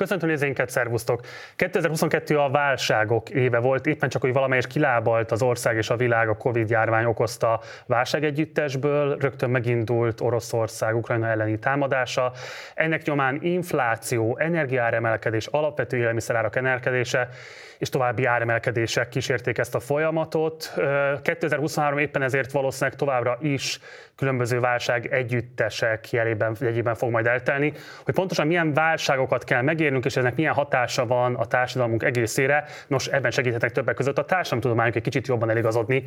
Köszöntöm nézőinket, szervusztok! 2022 a válságok éve volt, éppen csak, hogy valamelyes kilábalt az ország és a világ a Covid-járvány okozta válságegyüttesből, rögtön megindult Oroszország Ukrajna elleni támadása. Ennek nyomán infláció, energiáremelkedés, alapvető élelmiszerárak emelkedése és további áremelkedések kísérték ezt a folyamatot. 2023 éppen ezért valószínűleg továbbra is különböző válság együttesek jelében, jegyében fog majd eltelni, hogy pontosan milyen válságokat kell megérnünk, és ennek milyen hatása van a társadalmunk egészére. Nos, ebben segíthetek többek között a társadalomtudományok egy kicsit jobban eligazodni.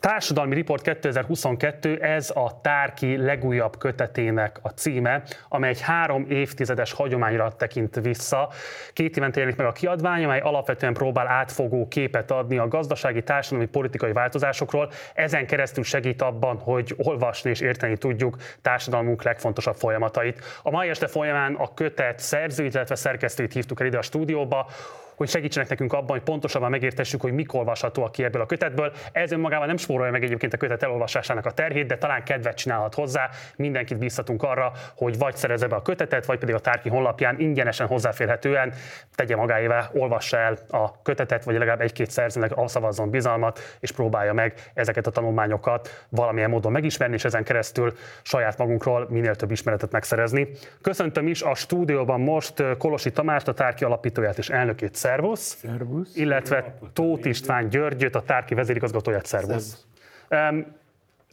Társadalmi Report 2022, ez a Tárki legújabb kötetének a címe, amely egy három évtizedes hagyományra tekint vissza. Két évente jelenik meg a kiadvány, amely alapvetően próbál átfogó képet adni a gazdasági, társadalmi, politikai változásokról. Ezen keresztül segít abban, hogy olvasni és érteni tudjuk társadalmunk legfontosabb folyamatait. A mai este folyamán a kötet szerzőit, illetve szerkesztőit hívtuk el ide a stúdióba, hogy segítsenek nekünk abban, hogy pontosabban megértessük, hogy mik olvashatóak ki ebből a kötetből. Ez önmagában nem spórolja meg egyébként a kötet elolvasásának a terhét, de talán kedvet csinálhat hozzá. Mindenkit bíztatunk arra, hogy vagy szerezze be a kötetet, vagy pedig a tárki honlapján ingyenesen hozzáférhetően tegye magáévá, olvassa el a kötetet, vagy legalább egy-két szerzőnek szavazzon bizalmat, és próbálja meg ezeket a tanulmányokat valamilyen módon megismerni, és ezen keresztül saját magunkról minél több ismeretet megszerezni. Köszöntöm is a stúdióban most Kolosi Tamást, a tárki alapítóját és elnökét szervusz. Szervusz. Illetve Tóth István Györgyöt, a Tárki vezérigazgatóját, szervusz. szervusz.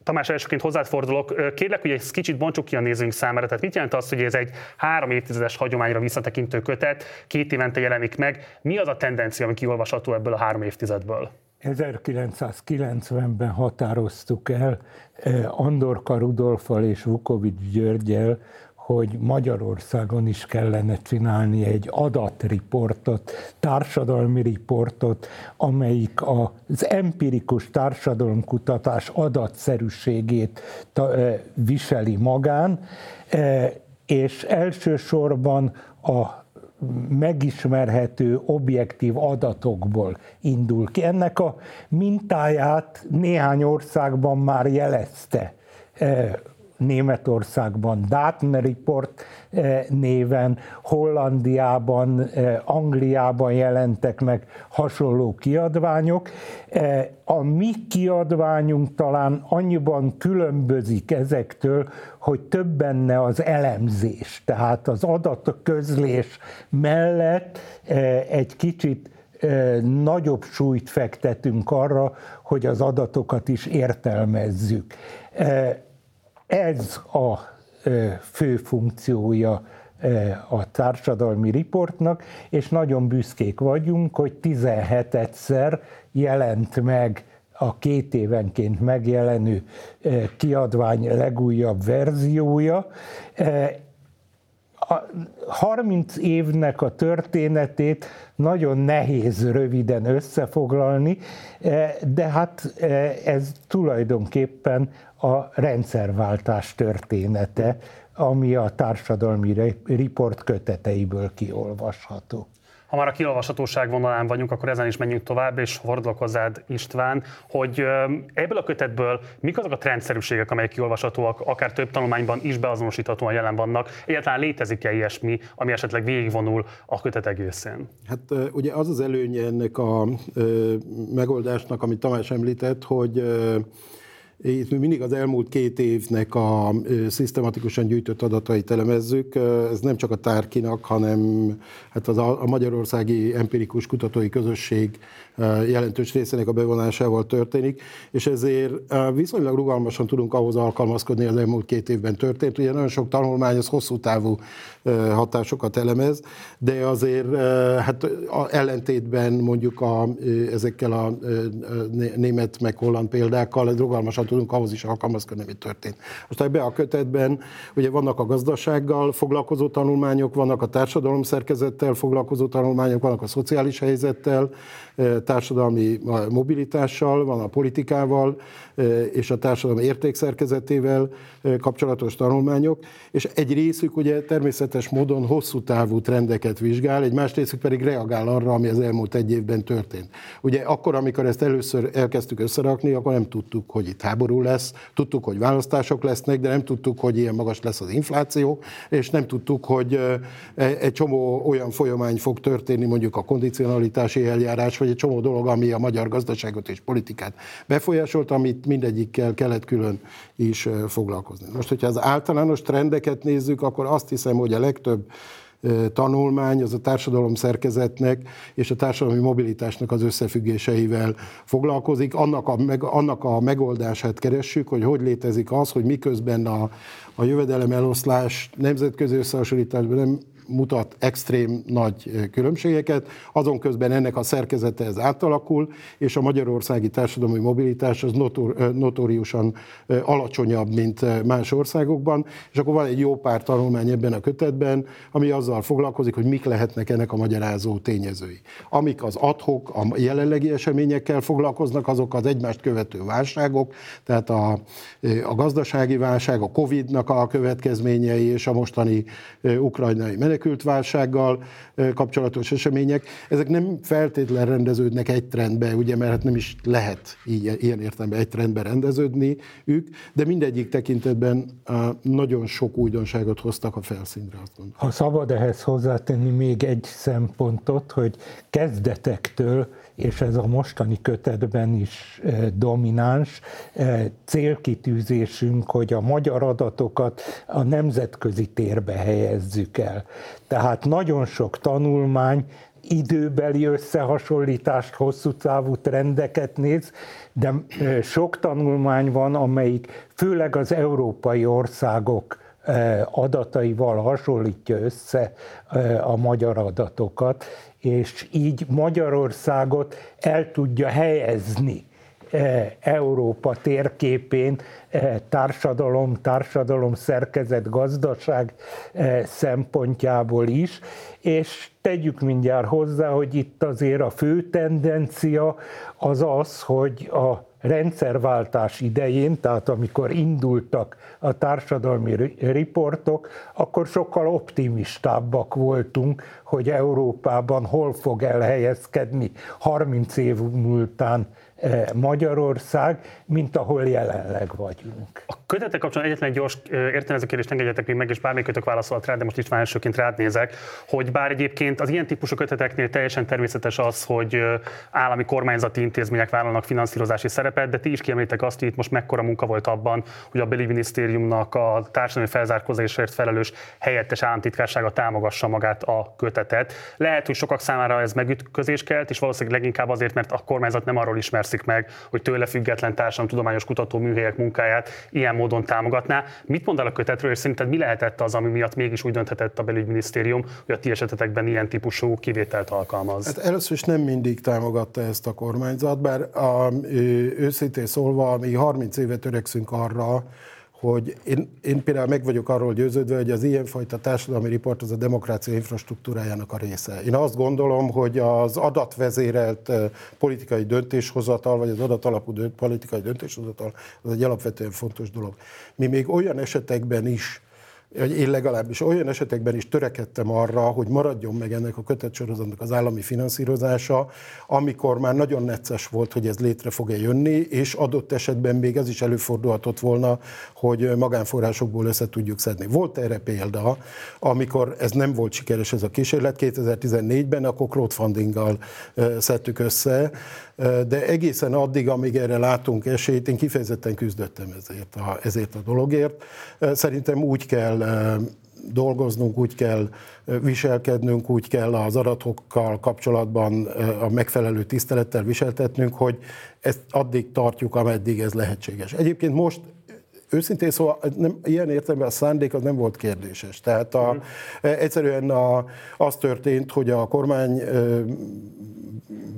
Tamás, elsőként hozzád fordulok. Kérlek, hogy egy kicsit bontsuk ki a nézőink számára. Tehát mit jelent az, hogy ez egy három évtizedes hagyományra visszatekintő kötet, két évente jelenik meg. Mi az a tendencia, ami kiolvasható ebből a három évtizedből? 1990-ben határoztuk el eh, Andorka Rudolfal és Vukovics Györgyel, hogy Magyarországon is kellene csinálni egy adatriportot, társadalmi riportot, amelyik az empirikus társadalomkutatás adatszerűségét viseli magán, és elsősorban a megismerhető objektív adatokból indul ki. Ennek a mintáját néhány országban már jelezte Németországban Daten Report eh, néven, Hollandiában, eh, Angliában jelentek meg hasonló kiadványok. Eh, a mi kiadványunk talán annyiban különbözik ezektől, hogy több benne az elemzés, tehát az adatok közlés mellett egy kicsit nagyobb súlyt fektetünk arra, hogy az adatokat is értelmezzük. Ez a fő funkciója a társadalmi riportnak, és nagyon büszkék vagyunk, hogy 17-szer jelent meg a két évenként megjelenő kiadvány legújabb verziója. A 30 évnek a történetét nagyon nehéz röviden összefoglalni, de hát ez tulajdonképpen a rendszerváltás története, ami a társadalmi riport köteteiből kiolvasható. Ha már a kiolvashatóság vonalán vagyunk, akkor ezen is menjünk tovább, és fordulok hozzád István, hogy ebből a kötetből mik azok a trendszerűségek, amelyek kiolvashatóak, akár több tanulmányban is beazonosíthatóan jelen vannak. Egyáltalán létezik-e ilyesmi, ami esetleg végigvonul a kötet egészén? Hát ugye az az előnye ennek a megoldásnak, amit Tamás említett, hogy itt mi mindig az elmúlt két évnek a szisztematikusan gyűjtött adatait elemezzük. Ez nem csak a Tárkinak, hanem hát az a, magyarországi empirikus kutatói közösség jelentős részének a bevonásával történik, és ezért viszonylag rugalmasan tudunk ahhoz alkalmazkodni, az elmúlt két évben történt. Ugye nagyon sok tanulmány az hosszú távú hatásokat elemez, de azért hát a ellentétben mondjuk a, ezekkel a német meg holland példákkal rugalmasan tudunk ahhoz is alkalmazkodni, mi történt. Most ebbe a kötetben ugye vannak a gazdasággal foglalkozó tanulmányok, vannak a társadalom szerkezettel foglalkozó tanulmányok, vannak a szociális helyzettel, társadalmi mobilitással, van a politikával és a társadalom értékszerkezetével kapcsolatos tanulmányok, és egy részük ugye természetes módon hosszú távú trendeket vizsgál, egy más részük pedig reagál arra, ami az elmúlt egy évben történt. Ugye akkor, amikor ezt először elkezdtük összerakni, akkor nem tudtuk, hogy itt háború lesz, tudtuk, hogy választások lesznek, de nem tudtuk, hogy ilyen magas lesz az infláció, és nem tudtuk, hogy e, egy csomó olyan folyamány fog történni, mondjuk a kondicionalitási eljárás, vagy egy csomó dolog, ami a magyar gazdaságot és politikát befolyásolt, amit mindegyikkel kellett külön is foglalkozni. Most, hogyha az általános trendeket nézzük, akkor azt hiszem, hogy a legtöbb tanulmány az a társadalom szerkezetnek és a társadalmi mobilitásnak az összefüggéseivel foglalkozik. Annak a, meg, annak a megoldását keressük, hogy hogy létezik az, hogy miközben a, a jövedelem eloszlás nemzetközi összehasonlításban nem mutat extrém nagy különbségeket, azon közben ennek a szerkezete ez átalakul, és a magyarországi társadalmi mobilitás az notor, notóriusan alacsonyabb, mint más országokban, és akkor van egy jó pár tanulmány ebben a kötetben, ami azzal foglalkozik, hogy mik lehetnek ennek a magyarázó tényezői. Amik az adhok, a jelenlegi eseményekkel foglalkoznak, azok az egymást követő válságok, tehát a, a gazdasági válság, a Covid-nak a következményei és a mostani ukrajnai menekülés, menekült válsággal kapcsolatos események, ezek nem feltétlen rendeződnek egy trendbe, ugye, mert hát nem is lehet ilyen értelemben egy trendbe rendeződni ők, de mindegyik tekintetben nagyon sok újdonságot hoztak a felszínre, azt gondolom. Ha szabad ehhez hozzátenni még egy szempontot, hogy kezdetektől és ez a mostani kötetben is eh, domináns eh, célkitűzésünk, hogy a magyar adatokat a nemzetközi térbe helyezzük el. Tehát nagyon sok tanulmány időbeli összehasonlítást, hosszú távú trendeket néz, de eh, sok tanulmány van, amelyik főleg az európai országok adataival hasonlítja össze a magyar adatokat, és így Magyarországot el tudja helyezni Európa térképén e, társadalom, társadalom szerkezet, gazdaság e, szempontjából is, és tegyük mindjárt hozzá, hogy itt azért a fő tendencia az az, hogy a rendszerváltás idején, tehát amikor indultak a társadalmi riportok, akkor sokkal optimistábbak voltunk, hogy Európában hol fog elhelyezkedni 30 év múltán Magyarország, mint ahol jelenleg vagyunk. A kötetek kapcsolatban egyetlen egy gyors értelmező kérdést engedjetek még meg, és bármelyikőtök válaszolt rá, de most is már elsőként rád nézek, hogy bár egyébként az ilyen típusú köteteknél teljesen természetes az, hogy állami kormányzati intézmények vállalnak finanszírozási szerepet, de ti is kiemlítek azt, hogy itt most mekkora munka volt abban, hogy a belügyminisztériumnak a társadalmi felzárkózásért felelős helyettes államtitkársága támogassa magát a kötetet. Lehet, hogy sokak számára ez megütközés kelt, és valószínűleg leginkább azért, mert a kormányzat nem arról ismer fekszik meg, hogy tőle független tudományos kutató műhelyek munkáját ilyen módon támogatná. Mit mond el a kötetről, és szerinted mi lehetett az, ami miatt mégis úgy dönthetett a belügyminisztérium, hogy a ti esetetekben ilyen típusú kivételt alkalmaz? Hát először is nem mindig támogatta ezt a kormányzat, bár a, őszintén szólva, mi 30 éve törekszünk arra, hogy én, én például meg vagyok arról győződve, hogy az ilyenfajta társadalmi riport az a demokrácia infrastruktúrájának a része. Én azt gondolom, hogy az adatvezérelt politikai döntéshozatal, vagy az adatalapú politikai döntéshozatal az egy alapvetően fontos dolog. Mi még olyan esetekben is én legalábbis olyan esetekben is törekedtem arra, hogy maradjon meg ennek a kötetsorozatnak az állami finanszírozása, amikor már nagyon necces volt, hogy ez létre fog-e jönni, és adott esetben még az is előfordulhatott volna, hogy magánforrásokból össze tudjuk szedni. Volt erre példa, amikor ez nem volt sikeres ez a kísérlet, 2014-ben akkor crowdfundinggal szedtük össze, de egészen addig, amíg erre látunk esélyt, én kifejezetten küzdöttem ezért a, ezért a dologért. Szerintem úgy kell dolgoznunk, úgy kell viselkednünk, úgy kell az adatokkal kapcsolatban a megfelelő tisztelettel viseltetnünk, hogy ezt addig tartjuk, ameddig ez lehetséges. Egyébként most őszintén szóval nem, ilyen értelemben a szándék az nem volt kérdéses. Tehát a, mm. egyszerűen a, az történt, hogy a kormány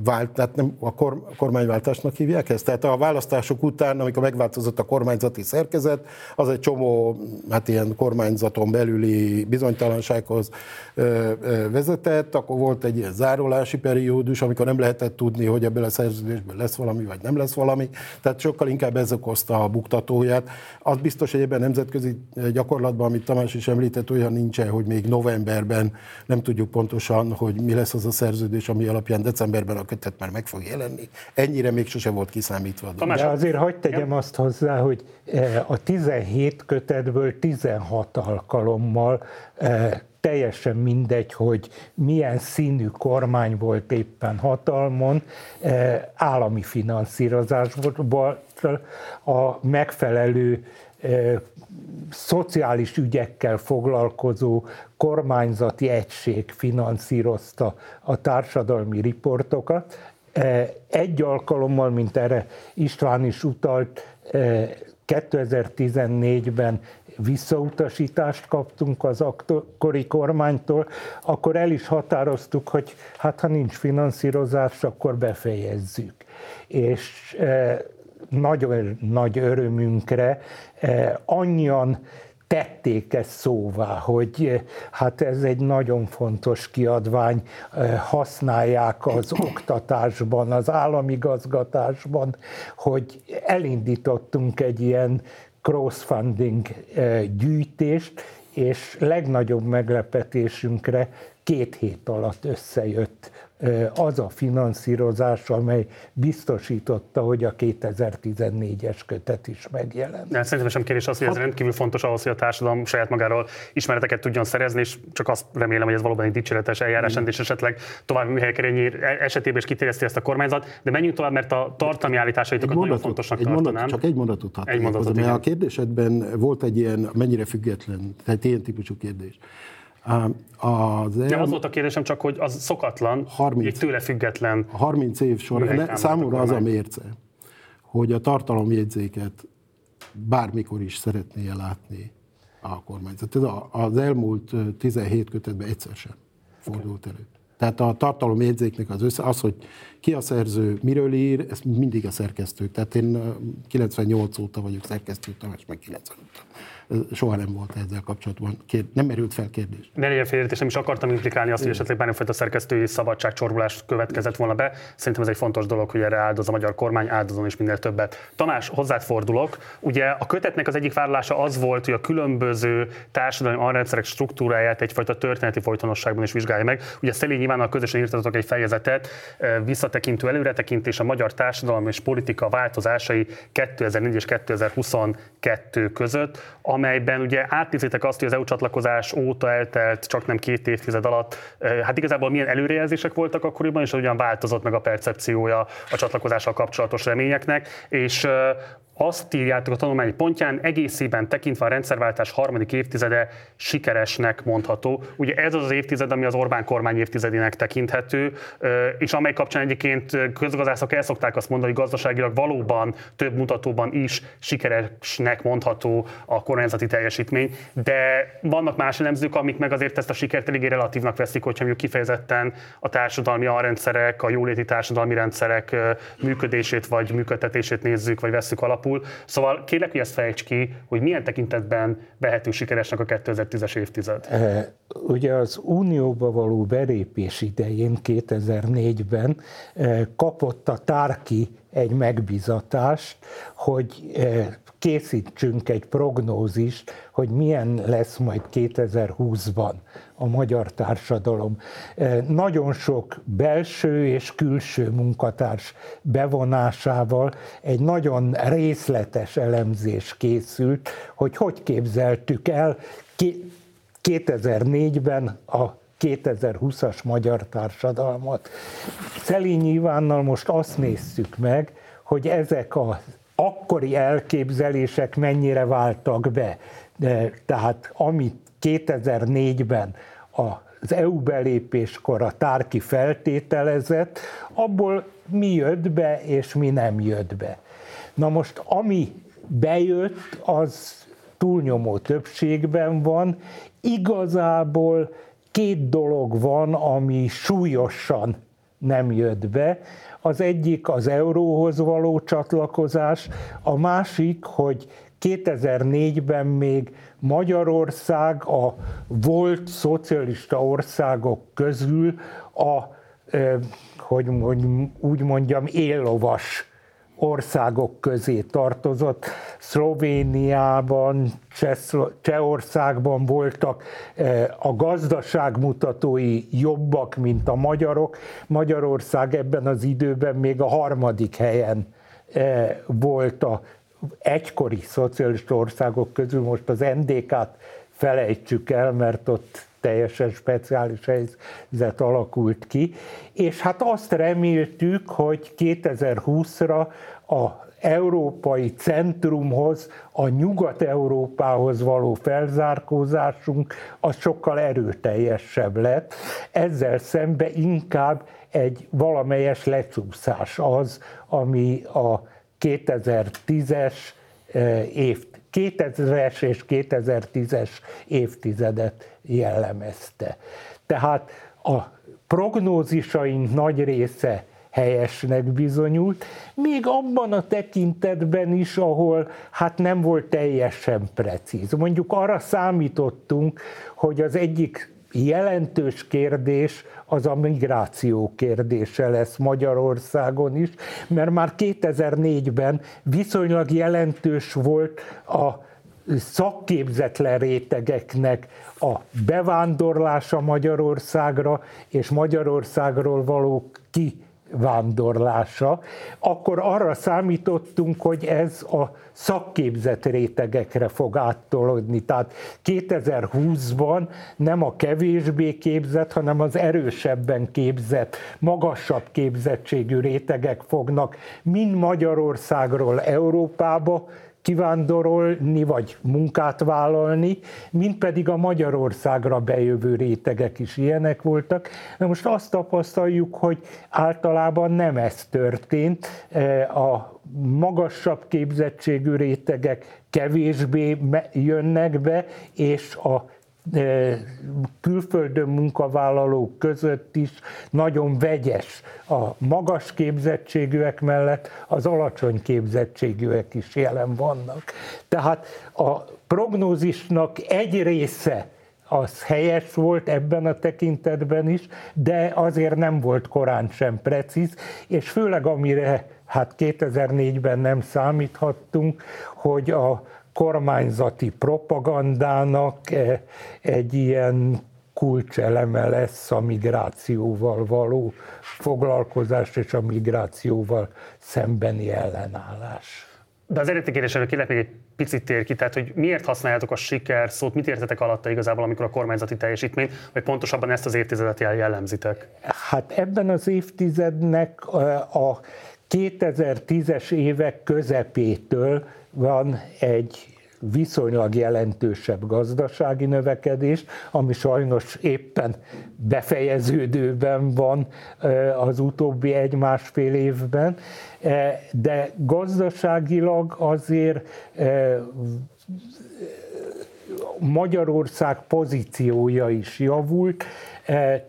vált, tehát nem a, kor, a kormányváltásnak hívják ezt. Tehát a választások után, amikor megváltozott a kormányzati szerkezet, az egy csomó, hát ilyen kormányzaton belüli bizonytalansághoz ö, ö, vezetett, akkor volt egy ilyen zárolási periódus, amikor nem lehetett tudni, hogy ebből a szerződésből lesz valami, vagy nem lesz valami. Tehát sokkal inkább ez okozta a buktatóját. Az biztos, hogy ebben nemzetközi gyakorlatban, amit Tamás is említett, olyan nincsen, hogy még novemberben nem tudjuk pontosan, hogy mi lesz az a szerződés, ami alapján decemberben a kötet már meg fog jelenni. Ennyire még sose volt kiszámítva. A De azért hagyd tegyem azt hozzá, hogy a 17 kötetből 16 alkalommal teljesen mindegy, hogy milyen színű kormány volt éppen hatalmon, állami finanszírozásból a megfelelő szociális ügyekkel foglalkozó kormányzati egység finanszírozta a társadalmi riportokat. Egy alkalommal, mint erre István is utalt, 2014-ben visszautasítást kaptunk az akkori kormánytól, akkor el is határoztuk, hogy hát ha nincs finanszírozás, akkor befejezzük. És nagyon nagy örömünkre annyian tették ezt szóvá, hogy hát ez egy nagyon fontos kiadvány, használják az oktatásban, az államigazgatásban, hogy elindítottunk egy ilyen crossfunding gyűjtést, és legnagyobb meglepetésünkre két hét alatt összejött az a finanszírozás, amely biztosította, hogy a 2014-es kötet is megjelent. De szerintem sem kérdés az, hogy ez rendkívül fontos ahhoz, hogy a társadalom saját magáról ismereteket tudjon szerezni, és csak azt remélem, hogy ez valóban egy dicséretes eljárás, mm. és esetleg további műhelyek esetében is kiterjeszti ezt a kormányzat. De menjünk tovább, mert a tartalmi állításaitokat nagyon fontosnak egy tartanám. Mondat, csak egy mondatot hadd egy mondatot, hozzá, mert a kérdésedben volt egy ilyen mennyire független, tehát ilyen típusú kérdés. Az el... Nem az volt a kérdésem csak, hogy az szokatlan, 30, egy tőle független. 30 év során számomra az a mérce, hogy a tartalomjegyzéket bármikor is szeretné látni a kormányzat. Ez az elmúlt 17 kötetben egyszer sem fordult elő. Tehát a tartalomjegyzéknek az össze, az, hogy ki a szerző, miről ír, ez mindig a szerkesztő. Tehát én 98 óta vagyok szerkesztő, Tamás meg 90 óta soha nem volt ezzel kapcsolatban, kér, nem merült fel kérdés. Ne legyen félreértés, nem is akartam implikálni azt, hogy esetleg bármifajta szerkesztői szabadságcsorbulás következett volna be. Szerintem ez egy fontos dolog, hogy erre áldoz a magyar kormány, áldozon is minél többet. Tamás, hozzád fordulok. Ugye a kötetnek az egyik vállalása az volt, hogy a különböző társadalmi alrendszerek struktúráját egyfajta történeti folytonosságban is vizsgálja meg. Ugye Szelényi Ivánnal közösen írtatok egy fejezetet, visszatekintő előretekintés a magyar társadalom és politika változásai 2004 és 2022 között, amelyben ugye átnézitek azt, hogy az EU csatlakozás óta eltelt csak nem két évtized alatt, hát igazából milyen előrejelzések voltak akkoriban, és hogyan változott meg a percepciója a csatlakozással kapcsolatos reményeknek, és azt írjátok a tanulmány pontján, egészében tekintve a rendszerváltás harmadik évtizede sikeresnek mondható. Ugye ez az az évtized, ami az Orbán kormány évtizedének tekinthető, és amely kapcsán egyébként közgazdászok el szokták azt mondani, hogy gazdaságilag valóban több mutatóban is sikeresnek mondható a kormányzati teljesítmény, de vannak más elemzők, amik meg azért ezt a sikert eléggé relatívnak veszik, hogyha mondjuk kifejezetten a társadalmi alrendszerek, a jóléti társadalmi rendszerek működését vagy működtetését nézzük, vagy veszük alapul alakul. Szóval kérlek, hogy ezt fejtsd ki, hogy milyen tekintetben vehető sikeresnek a 2010-es évtized. Ugye az Unióba való belépés idején 2004-ben kapott a Tárki egy megbizatást, hogy készítsünk egy prognózist, hogy milyen lesz majd 2020-ban a magyar társadalom. E, nagyon sok belső és külső munkatárs bevonásával egy nagyon részletes elemzés készült, hogy hogy képzeltük el 2004-ben a 2020-as magyar társadalmat. Szelényi Ivánnal most azt nézzük meg, hogy ezek az akkori elképzelések mennyire váltak be. Tehát amit 2004-ben az EU belépéskor a tárki feltételezett, abból mi jött be és mi nem jött be. Na most ami bejött, az túlnyomó többségben van, igazából két dolog van, ami súlyosan nem jött be. Az egyik az euróhoz való csatlakozás, a másik, hogy 2004-ben még Magyarország a volt szocialista országok közül a, hogy úgy mondjam, éllovas országok közé tartozott. Szlovéniában, Csehországban voltak a gazdaságmutatói jobbak, mint a magyarok. Magyarország ebben az időben még a harmadik helyen volt a egykori szocialista országok közül, most az NDK-t felejtsük el, mert ott teljesen speciális helyzet alakult ki, és hát azt reméltük, hogy 2020-ra a európai centrumhoz, a Nyugat-Európához való felzárkózásunk az sokkal erőteljesebb lett. Ezzel szembe inkább egy valamelyes lecsúszás az, ami a 2010-es eh, év 2000-es és 2010-es évtizedet jellemezte. Tehát a prognózisaink nagy része helyesnek bizonyult, még abban a tekintetben is, ahol hát nem volt teljesen precíz. Mondjuk arra számítottunk, hogy az egyik jelentős kérdés az a migráció kérdése lesz Magyarországon is, mert már 2004-ben viszonylag jelentős volt a szakképzetlen rétegeknek a bevándorlása Magyarországra és Magyarországról való ki vándorlása, akkor arra számítottunk, hogy ez a szakképzett rétegekre fog áttolódni. Tehát 2020-ban nem a kevésbé képzett, hanem az erősebben képzett, magasabb képzettségű rétegek fognak mind Magyarországról Európába kivándorolni vagy munkát vállalni, mint pedig a Magyarországra bejövő rétegek is ilyenek voltak. Na most azt tapasztaljuk, hogy általában nem ez történt. E, a magasabb képzettségű rétegek kevésbé jönnek be, és a külföldön munkavállalók között is nagyon vegyes. A magas képzettségűek mellett az alacsony képzettségűek is jelen vannak. Tehát a prognózisnak egy része az helyes volt ebben a tekintetben is, de azért nem volt korán sem precíz, és főleg amire hát 2004-ben nem számíthattunk, hogy a kormányzati propagandának e, egy ilyen kulcseleme lesz a migrációval való foglalkozás és a migrációval szembeni ellenállás. De az eredeti kérdésre kérlek még egy picit tér ki, tehát hogy miért használjátok a siker szót, mit értetek alatta igazából, amikor a kormányzati teljesítmény, vagy pontosabban ezt az évtizedet jellemzitek? Hát ebben az évtizednek a 2010-es évek közepétől van egy viszonylag jelentősebb gazdasági növekedés, ami sajnos éppen befejeződőben van az utóbbi egy-másfél évben, de gazdaságilag azért Magyarország pozíciója is javult,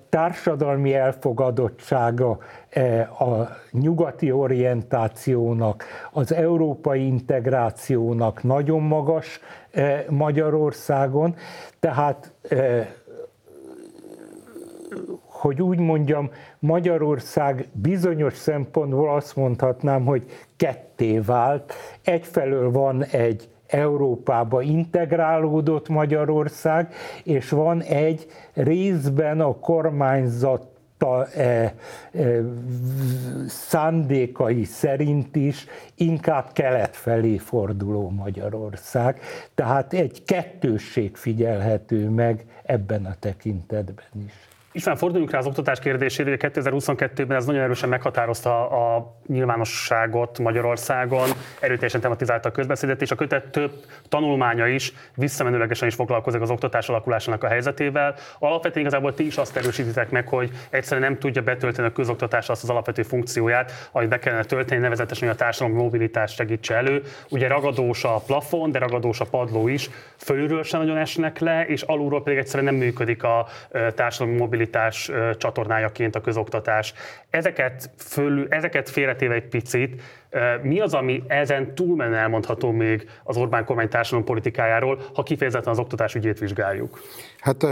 társadalmi elfogadottsága e, a nyugati orientációnak, az európai integrációnak nagyon magas e, Magyarországon, tehát hogy úgy mondjam, Magyarország bizonyos szempontból azt mondhatnám, hogy ketté vált. Egyfelől van egy Európába integrálódott Magyarország, és van egy részben a kormányzat e, e, szándékai szerint is inkább kelet felé forduló Magyarország. Tehát egy kettősség figyelhető meg ebben a tekintetben is. István, forduljunk rá az oktatás kérdésére, hogy 2022-ben ez nagyon erősen meghatározta a nyilvánosságot Magyarországon, erőteljesen tematizálta a közbeszédet, és a kötet több tanulmánya is visszamenőlegesen is foglalkozik az oktatás alakulásának a helyzetével. Alapvetően igazából ti is azt erősítitek meg, hogy egyszerűen nem tudja betölteni a közoktatás azt az alapvető funkcióját, amit be kellene tölteni, nevezetesen, hogy a társadalom mobilitást segítse elő. Ugye ragadós a plafon, de ragadós a padló is, fölülről sem nagyon esnek le, és alulról pedig egyszerűen nem működik a társadalmi mobilitás mobilitás csatornájaként a közoktatás. Ezeket, föl, ezeket félretéve egy picit, Mi az, ami ezen túlmen elmondható még az Orbán kormány társadalom politikájáról, ha kifejezetten az oktatás ügyét vizsgáljuk? Hát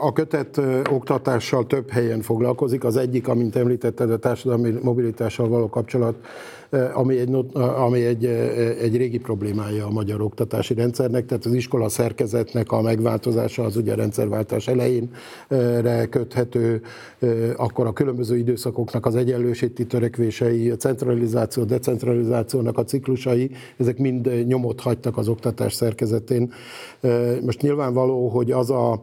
a kötet oktatással több helyen foglalkozik. Az egyik, amint említetted, a társadalmi mobilitással való kapcsolat ami egy, ami egy, egy régi problémája a magyar oktatási rendszernek, tehát az iskola szerkezetnek a megváltozása az ugye a rendszerváltás elején köthető, akkor a különböző időszakoknak az egyenlőséti törekvései, a centralizáció, decentralizációnak a ciklusai, ezek mind nyomot hagytak az oktatás szerkezetén. Most nyilvánvaló, hogy az a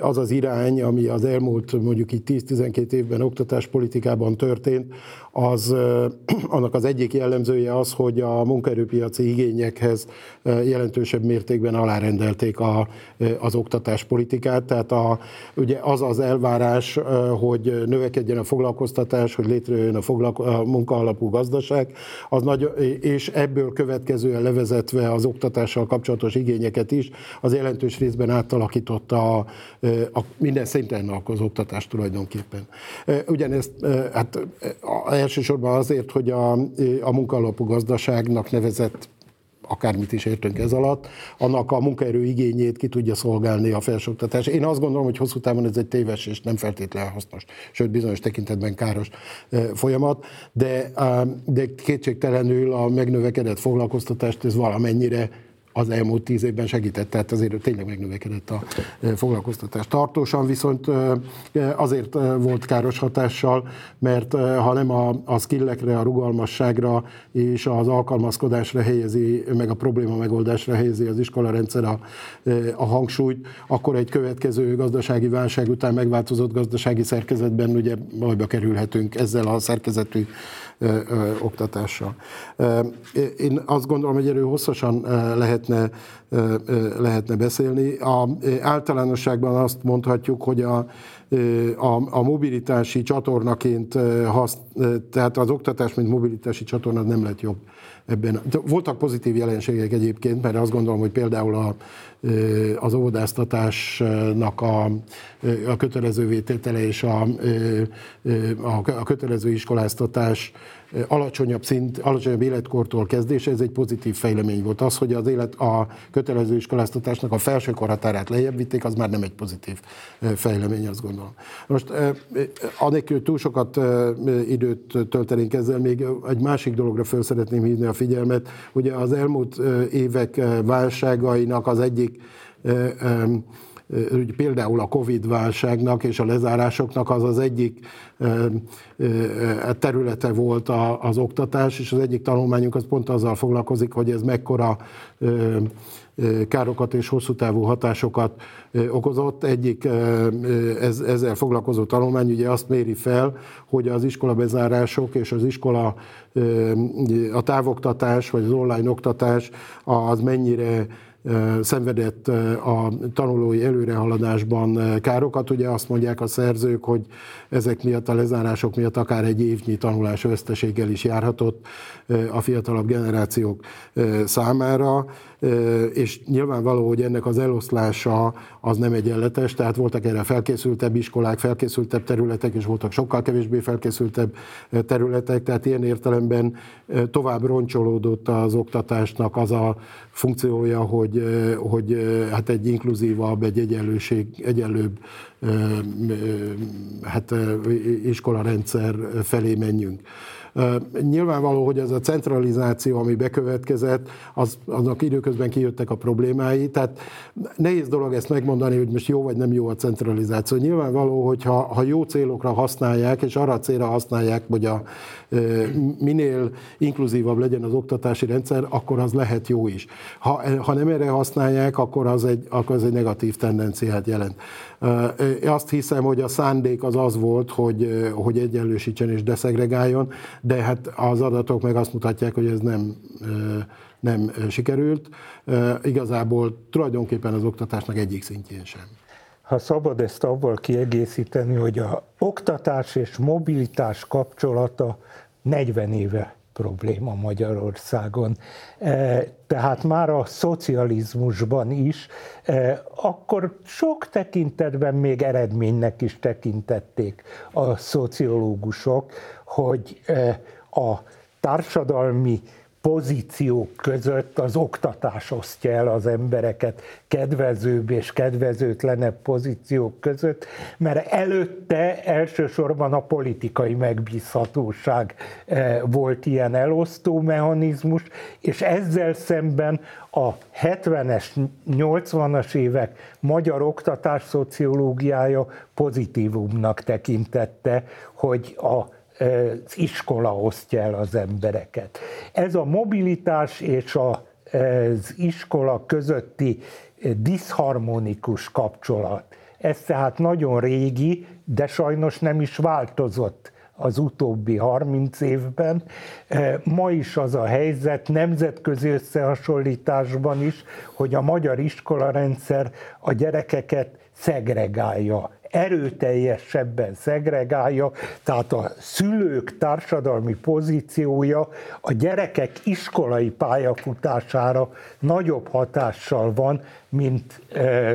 az az irány, ami az elmúlt mondjuk így 10-12 évben oktatáspolitikában történt, az, annak az egyik jellemzője az, hogy a munkaerőpiaci igényekhez jelentősebb mértékben alárendelték a, az oktatáspolitikát. Tehát a, ugye az az elvárás, hogy növekedjen a foglalkoztatás, hogy létrejön a, foglalko- a munkaalapú gazdaság, az nagy, és ebből következően levezetve az oktatással kapcsolatos igényeket is, az jelentős részben átalakította a, a minden szinten az oktatás tulajdonképpen. Ugyanezt hát elsősorban azért, hogy a, a munkaalapú gazdaságnak nevezett akármit is értünk ez alatt, annak a munkaerő igényét ki tudja szolgálni a felsőoktatás. Én azt gondolom, hogy hosszú távon ez egy téves és nem feltétlenül hasznos, sőt bizonyos tekintetben káros folyamat, de, de kétségtelenül a megnövekedett foglalkoztatást ez valamennyire az elmúlt tíz évben segített, tehát azért tényleg megnövekedett a foglalkoztatás. Tartósan viszont azért volt káros hatással, mert ha nem a, a skillekre, a rugalmasságra és az alkalmazkodásra helyezi, meg a probléma megoldásra helyezi az iskolarendszer a, a hangsúlyt, akkor egy következő gazdasági válság után megváltozott gazdasági szerkezetben ugye bajba kerülhetünk ezzel a szerkezetű oktatással. Én azt gondolom, hogy erről hosszasan lehetne, lehetne beszélni. A, általánosságban azt mondhatjuk, hogy a, a, a mobilitási csatornaként, hasz, tehát az oktatás, mint mobilitási csatorna nem lett jobb ebben. Voltak pozitív jelenségek egyébként, mert azt gondolom, hogy például a, az óvodáztatásnak a, a kötelező vététele és a, a kötelező iskoláztatás alacsonyabb szint, alacsonyabb életkortól kezdése, ez egy pozitív fejlemény volt. Az, hogy az élet a kötelező iskoláztatásnak a felső korhatárát lejjebb vitték, az már nem egy pozitív fejlemény, azt gondolom. Most anélkül túl sokat időt töltenénk ezzel, még egy másik dologra föl szeretném hívni a figyelmet. Ugye az elmúlt évek válságainak az egyik például a Covid-válságnak és a lezárásoknak az az egyik területe volt az oktatás, és az egyik tanulmányunk az pont azzal foglalkozik, hogy ez mekkora károkat és hosszú távú hatásokat okozott. Egyik ez, ezzel foglalkozó tanulmány ugye azt méri fel, hogy az iskola bezárások és az iskola a távoktatás vagy az online oktatás az mennyire szenvedett a tanulói előrehaladásban károkat. Ugye azt mondják a szerzők, hogy ezek miatt a lezárások miatt akár egy évnyi tanulás veszteséggel is járhatott a fiatalabb generációk számára, és nyilvánvaló, hogy ennek az eloszlása az nem egyenletes, tehát voltak erre felkészültebb iskolák, felkészültebb területek, és voltak sokkal kevésbé felkészültebb területek, tehát ilyen értelemben tovább roncsolódott az oktatásnak az a funkciója, hogy, hogy hát egy inkluzívabb, egy egyenlőség, egyenlőbb hát, iskolarendszer felé menjünk. Nyilvánvaló, hogy ez a centralizáció, ami bekövetkezett, az, aznak időközben kijöttek a problémái, tehát nehéz dolog ezt megmondani, hogy most jó vagy nem jó a centralizáció. Nyilvánvaló, hogy ha, ha jó célokra használják, és arra a célra használják, hogy a minél inkluzívabb legyen az oktatási rendszer, akkor az lehet jó is. Ha, ha nem erre használják, akkor az egy, akkor az egy negatív tendenciát jelent. Azt hiszem, hogy a szándék az az volt, hogy, hogy egyenlősítsen és deszegregáljon, de hát az adatok meg azt mutatják, hogy ez nem, nem sikerült. Igazából tulajdonképpen az oktatásnak egyik szintjén sem. Ha szabad ezt avval kiegészíteni, hogy a oktatás és mobilitás kapcsolata 40 éve probléma Magyarországon. E, tehát már a szocializmusban is, e, akkor sok tekintetben még eredménynek is tekintették a szociológusok, hogy e, a társadalmi pozíciók között az oktatás osztja el az embereket kedvezőbb és kedvezőtlenebb pozíciók között, mert előtte elsősorban a politikai megbízhatóság eh, volt ilyen elosztó mechanizmus, és ezzel szemben a 70-es, 80-as évek magyar oktatás szociológiája pozitívumnak tekintette, hogy a az iskola osztja el az embereket. Ez a mobilitás és az iskola közötti diszharmonikus kapcsolat, ez tehát nagyon régi, de sajnos nem is változott az utóbbi 30 évben. Ma is az a helyzet nemzetközi összehasonlításban is, hogy a magyar iskolarendszer a gyerekeket szegregálja erőteljesebben szegregálja, tehát a szülők társadalmi pozíciója a gyerekek iskolai pályafutására nagyobb hatással van, mint e,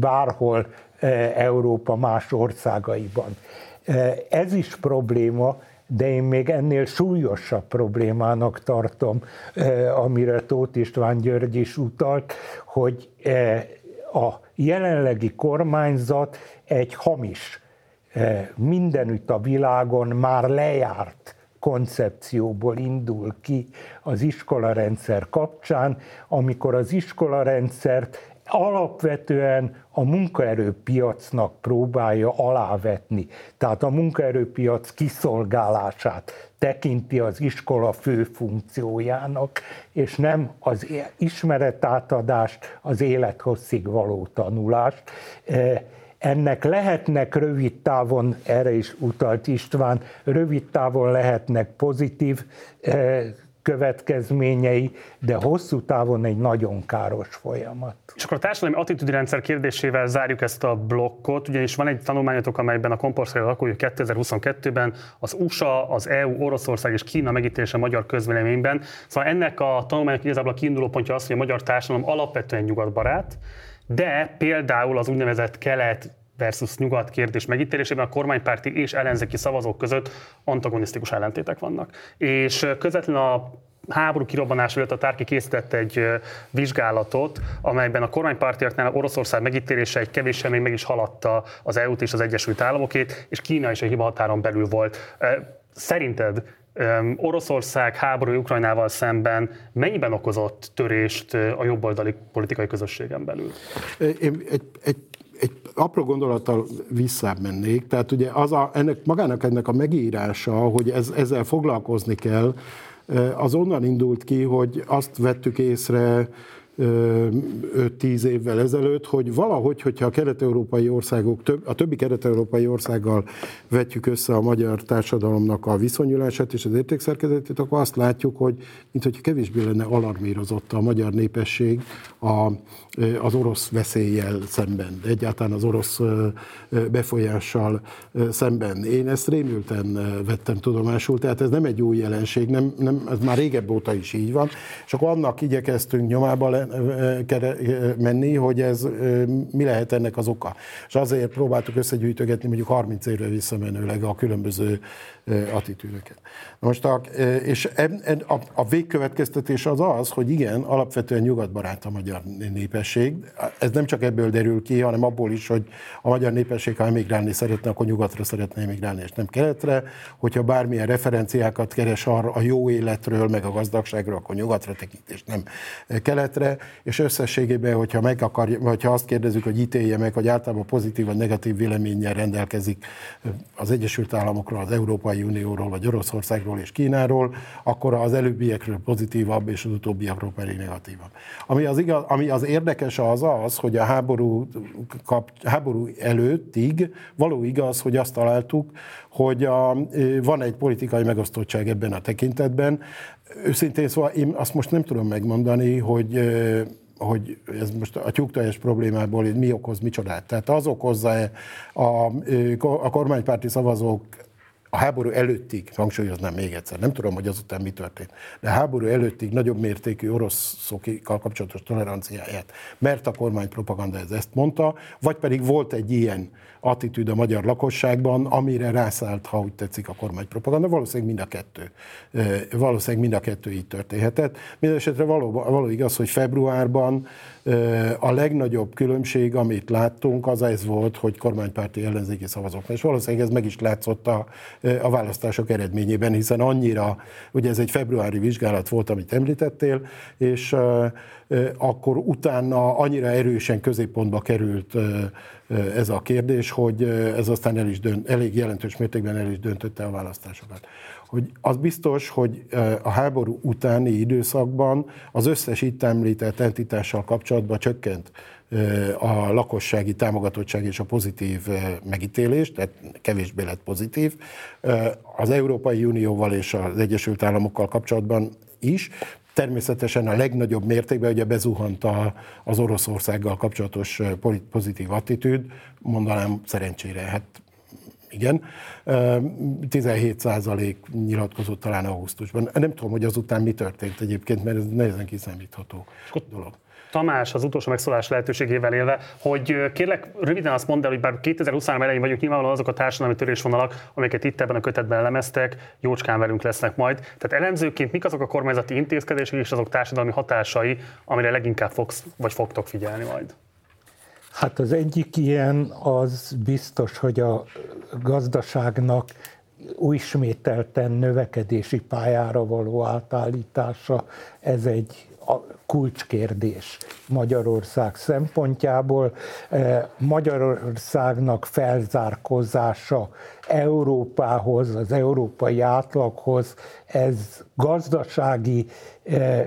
bárhol e, Európa más országaiban. E, ez is probléma, de én még ennél súlyosabb problémának tartom, amire Tóth István György is utalt, hogy a jelenlegi kormányzat egy hamis, eh, mindenütt a világon már lejárt koncepcióból indul ki az iskolarendszer kapcsán, amikor az iskolarendszert alapvetően a munkaerőpiacnak próbálja alávetni. Tehát a munkaerőpiac kiszolgálását tekinti az iskola fő funkciójának, és nem az ismeretátadást, az élethosszig való tanulást. Ennek lehetnek rövid távon, erre is utalt István, rövid távon lehetnek pozitív eh, következményei, de hosszú távon egy nagyon káros folyamat. És akkor a társadalmi attitűdi rendszer kérdésével zárjuk ezt a blokkot, ugyanis van egy tanulmányotok, amelyben a komporszai lakói 2022-ben az USA, az EU, Oroszország és Kína megítélése magyar közvéleményben. Szóval ennek a tanulmányok igazából a kiinduló pontja az, hogy a magyar társadalom alapvetően nyugatbarát, de például az úgynevezett kelet versus nyugat kérdés megítélésében a kormánypárti és ellenzéki szavazók között antagonisztikus ellentétek vannak. És közvetlen a háború kirobbanás előtt a Tárki készített egy vizsgálatot, amelyben a kormánypártiaknál Oroszország megítélése egy kevéssel még meg is haladta az EU-t és az Egyesült Államokét, és Kína is a hiba határon belül volt. Szerinted Oroszország háború Ukrajnával szemben mennyiben okozott törést a jobboldali politikai közösségen belül? Én egy egy apró gondolattal visszább mennék. Tehát ugye az a, ennek, magának ennek a megírása, hogy ez, ezzel foglalkozni kell, az onnan indult ki, hogy azt vettük észre 5-10 évvel ezelőtt, hogy valahogy, hogyha a kelet-európai országok, a többi kelet-európai országgal vetjük össze a magyar társadalomnak a viszonyulását és az értékszerkezetét, akkor azt látjuk, hogy mintha kevésbé lenne alarmírozott a magyar népesség a, az orosz veszéllyel szemben, egyáltalán az orosz befolyással szemben. Én ezt rémülten vettem tudomásul, tehát ez nem egy új jelenség, nem, nem, ez már régebb óta is így van, és akkor annak igyekeztünk nyomába menni, hogy ez mi lehet ennek az oka. És azért próbáltuk összegyűjtögetni mondjuk 30 évre visszamenőleg a különböző attitűdöket. Most a, és a, a végkövetkeztetés az az, hogy igen, alapvetően nyugatbarát a magyar népesség. Ez nem csak ebből derül ki, hanem abból is, hogy a magyar népesség, ha emigrálni szeretne, akkor nyugatra szeretne emigrálni, és nem keletre. Hogyha bármilyen referenciákat keres arra a jó életről, meg a gazdagságról, akkor nyugatra tekint, és nem keletre. És összességében, hogyha, meg akar, hogyha azt kérdezzük, hogy ítélje meg, hogy általában pozitív vagy negatív véleménnyel rendelkezik az Egyesült Államokról, az Európai Unióról, vagy Oroszországról és Kínáról, akkor az előbbiekről pozitívabb, és az utóbbiakról pedig negatívabb. Ami az, igaz, ami az érdekes az az, hogy a háború, kap, háború előttig való igaz, hogy azt találtuk, hogy a, van egy politikai megosztottság ebben a tekintetben. Őszintén szóval én azt most nem tudom megmondani, hogy hogy ez most a tyúkteljes problémából mi okoz micsodát. Tehát az okozza a, a kormánypárti szavazók a háború előttig, hangsúlyoznám még egyszer, nem tudom, hogy azután mi történt, de a háború előttig nagyobb mértékű oroszokkal kapcsolatos toleranciáját, mert a kormány propaganda ez ezt mondta, vagy pedig volt egy ilyen attitűd a magyar lakosságban, amire rászállt, ha úgy tetszik, a kormánypropaganda. Valószínűleg mind a kettő. Valószínűleg mind a kettő így történhetett. Mindenesetre való, való igaz, hogy februárban a legnagyobb különbség, amit láttunk, az ez volt, hogy kormánypárti ellenzéki szavazók. És valószínűleg ez meg is látszott a, a választások eredményében, hiszen annyira, ugye ez egy februári vizsgálat volt, amit említettél, és akkor utána annyira erősen középpontba került ez a kérdés, hogy ez aztán el is dönt, elég jelentős mértékben el is döntötte a választásokat. Hogy az biztos, hogy a háború utáni időszakban az összes itt említett entitással kapcsolatban csökkent a lakossági támogatottság és a pozitív megítélés, tehát kevésbé lett pozitív. Az Európai Unióval és az Egyesült Államokkal kapcsolatban is, Természetesen a legnagyobb mértékben ugye bezuhant a, az Oroszországgal kapcsolatos pozitív attitűd, mondanám szerencsére, hát igen. 17 százalék nyilatkozott talán augusztusban. Nem tudom, hogy azután mi történt egyébként, mert ez nehezen kiszámítható dolog. Tamás az utolsó megszólás lehetőségével élve, hogy kérlek röviden azt mondd el, hogy bár 2023 elején vagyunk, nyilvánvalóan azok a társadalmi törésvonalak, amiket itt ebben a kötetben elemeztek, jócskán velünk lesznek majd. Tehát elemzőként mik azok a kormányzati intézkedések és azok társadalmi hatásai, amire leginkább fogsz vagy fogtok figyelni majd? Hát az egyik ilyen az biztos, hogy a gazdaságnak újsmételten növekedési pályára való átállítása, ez egy a kulcskérdés Magyarország szempontjából. Eh, Magyarországnak felzárkozása Európához, az európai átlaghoz, ez gazdasági eh,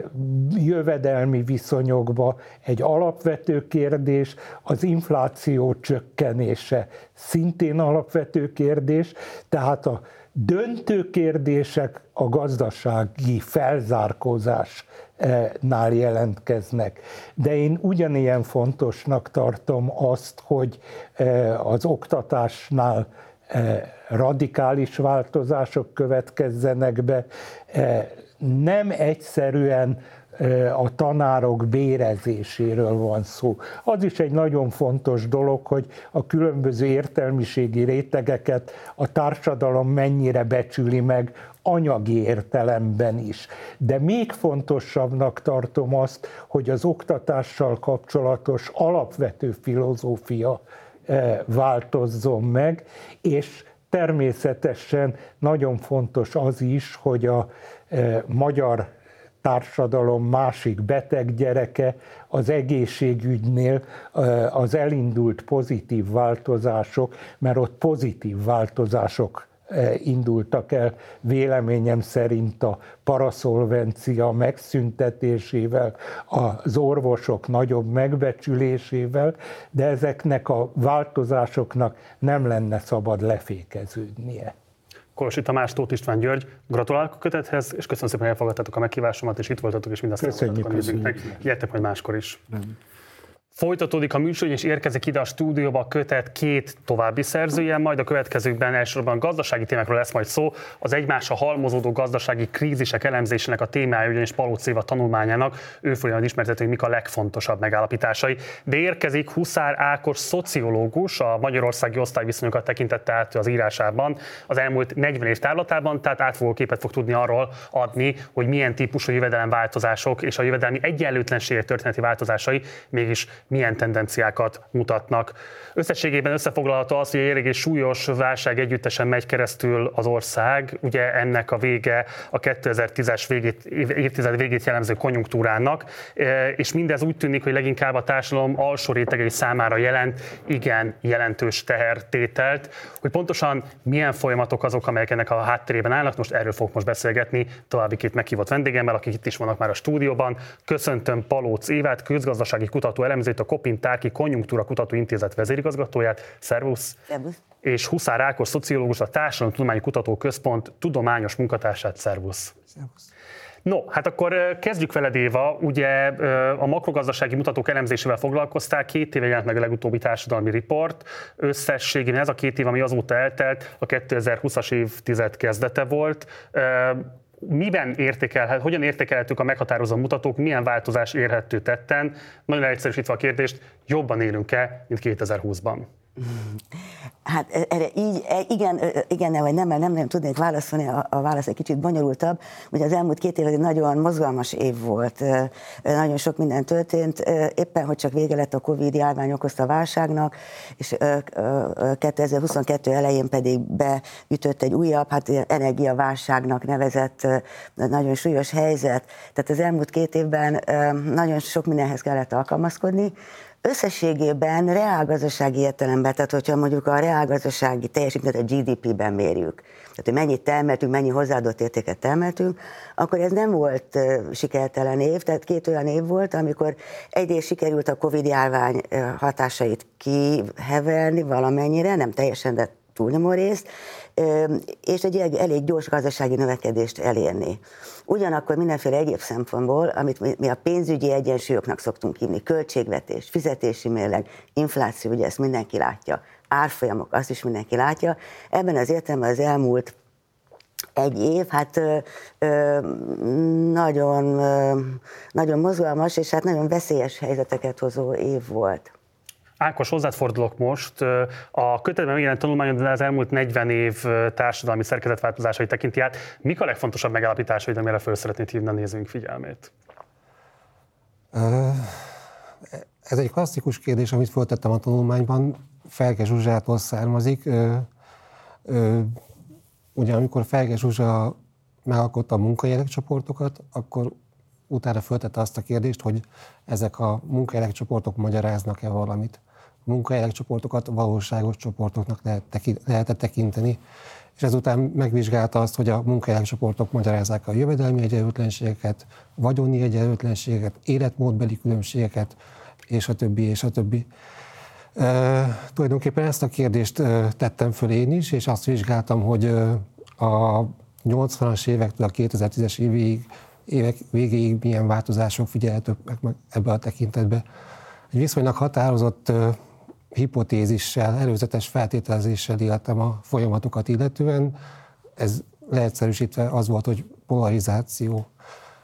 jövedelmi viszonyokba egy alapvető kérdés, az infláció csökkenése szintén alapvető kérdés, tehát a döntő kérdések a gazdasági felzárkózás nál jelentkeznek. De én ugyanilyen fontosnak tartom azt, hogy eh, az oktatásnál eh, radikális változások következzenek be, nem egyszerűen a tanárok bérezéséről van szó. Az is egy nagyon fontos dolog, hogy a különböző értelmiségi rétegeket a társadalom mennyire becsüli meg anyagi értelemben is. De még fontosabbnak tartom azt, hogy az oktatással kapcsolatos alapvető filozófia változzon meg, és természetesen nagyon fontos az is, hogy a magyar társadalom másik beteg gyereke az egészségügynél az elindult pozitív változások, mert ott pozitív változások indultak el véleményem szerint a paraszolvencia megszüntetésével, az orvosok nagyobb megbecsülésével, de ezeknek a változásoknak nem lenne szabad lefékeződnie. Kolosi Tamás, Tóth István György, gratulálok a kötethez, és köszönöm szépen, hogy elfogadtátok a meghívásomat, és itt voltatok, és mindazt a nézőknek. Gyertek majd máskor is. Nem. Folytatódik a műsor, és érkezik ide a stúdióba a kötet két további szerzője, majd a következőkben elsősorban gazdasági témákról lesz majd szó. Az egymásra halmozódó gazdasági krízisek elemzésének a témája ugyanis Palóc Éva tanulmányának. Ő fogja majd ismertetni, hogy mik a legfontosabb megállapításai. De érkezik Huszár Ákos szociológus, a magyarországi osztályviszonyokat tekintette át az írásában az elmúlt 40 év távlatában, tehát átfogó képet fog tudni arról adni, hogy milyen típusú jövedelemváltozások és a jövedelmi egyenlőtlenségek történeti változásai mégis milyen tendenciákat mutatnak. Összességében összefoglalható az, hogy egy eléggé súlyos válság együttesen megy keresztül az ország. Ugye ennek a vége a 2010-es végét, évtized végét jellemző konjunktúrának, e, és mindez úgy tűnik, hogy leginkább a társadalom alsó rétegei számára jelent igen jelentős tehertételt. Hogy pontosan milyen folyamatok azok, amelyek ennek a háttérében állnak, most erről fogok most beszélgetni további két meghívott vendégemmel, akik itt is vannak már a stúdióban. Köszöntöm Palóc Évát, közgazdasági kutató elemző itt a Kopin Tárki Konjunktúra Kutató Intézet vezérigazgatóját. Szervusz! Szervusz! És Huszár Ákos szociológus, a Tudományi Kutató Központ tudományos munkatársát. Szervusz! Szervusz! No, hát akkor kezdjük veled, Éva. Ugye a makrogazdasági mutatók elemzésével foglalkoztál, két éve jelent meg a legutóbbi társadalmi riport. Összességében ez a két év, ami azóta eltelt, a 2020-as évtized kezdete volt miben értékelhet, hogyan értékelhetők a meghatározó mutatók, milyen változás érhető tetten? Nagyon egyszerűsítve a kérdést, jobban élünk-e, mint 2020-ban? Hát e, erre így, e, igen, igen, vagy nem, nem, nem tudnék válaszolni, a, a válasz egy kicsit bonyolultabb. Ugye az elmúlt két év egy nagyon mozgalmas év volt, nagyon sok minden történt, éppen, hogy csak vége lett a Covid járvány okozta a válságnak, és 2022 elején pedig beütött egy újabb, hát energiaválságnak nevezett nagyon súlyos helyzet. Tehát az elmúlt két évben nagyon sok mindenhez kellett alkalmazkodni, összességében reálgazdasági értelemben, tehát hogyha mondjuk a reálgazdasági teljesítményt a GDP-ben mérjük, tehát hogy mennyit termeltünk, mennyi hozzáadott értéket termeltünk, akkor ez nem volt sikertelen év, tehát két olyan év volt, amikor egyrészt sikerült a Covid járvány hatásait kiheverni valamennyire, nem teljesen, de túlnyomó részt, és egy elég gyors gazdasági növekedést elérni. Ugyanakkor mindenféle egyéb szempontból, amit mi a pénzügyi egyensúlyoknak szoktunk hívni, költségvetés, fizetési mérleg, infláció, ugye ezt mindenki látja, árfolyamok, azt is mindenki látja. Ebben az értelemben az elmúlt egy év, hát ö, ö, nagyon, ö, nagyon mozgalmas, és hát nagyon veszélyes helyzeteket hozó év volt. Ákos, hozzád fordulok most. A kötetben megjelent tanulmányod az elmúlt 40 év társadalmi szerkezetváltozásai tekinti át. Mik a legfontosabb megállapításai, amire föl szeretnéd hívni a nézőink figyelmét? Ez egy klasszikus kérdés, amit föltettem a tanulmányban. Felke Zsuzsától származik. Ugye amikor Felke Zsuzsa megalkotta a munkahelyek akkor utána föltette azt a kérdést, hogy ezek a munkahelyek magyaráznak-e valamit munkahelyek valóságos csoportoknak lehet, lehetett tekinteni, és ezután megvizsgálta azt, hogy a munkahelyek csoportok magyarázzák a jövedelmi egyenlőtlenségeket, vagyoni egyenlőtlenségeket, életmódbeli különbségeket, és a többi, és a többi. E, tulajdonképpen ezt a kérdést tettem föl én is, és azt vizsgáltam, hogy a 80-as évektől a 2010-es évig, évek végéig milyen változások figyelhetők meg ebbe a tekintetbe. Egy viszonylag határozott hipotézissel, előzetes feltételezéssel éltem a folyamatokat illetően. Ez leegyszerűsítve az volt, hogy polarizáció.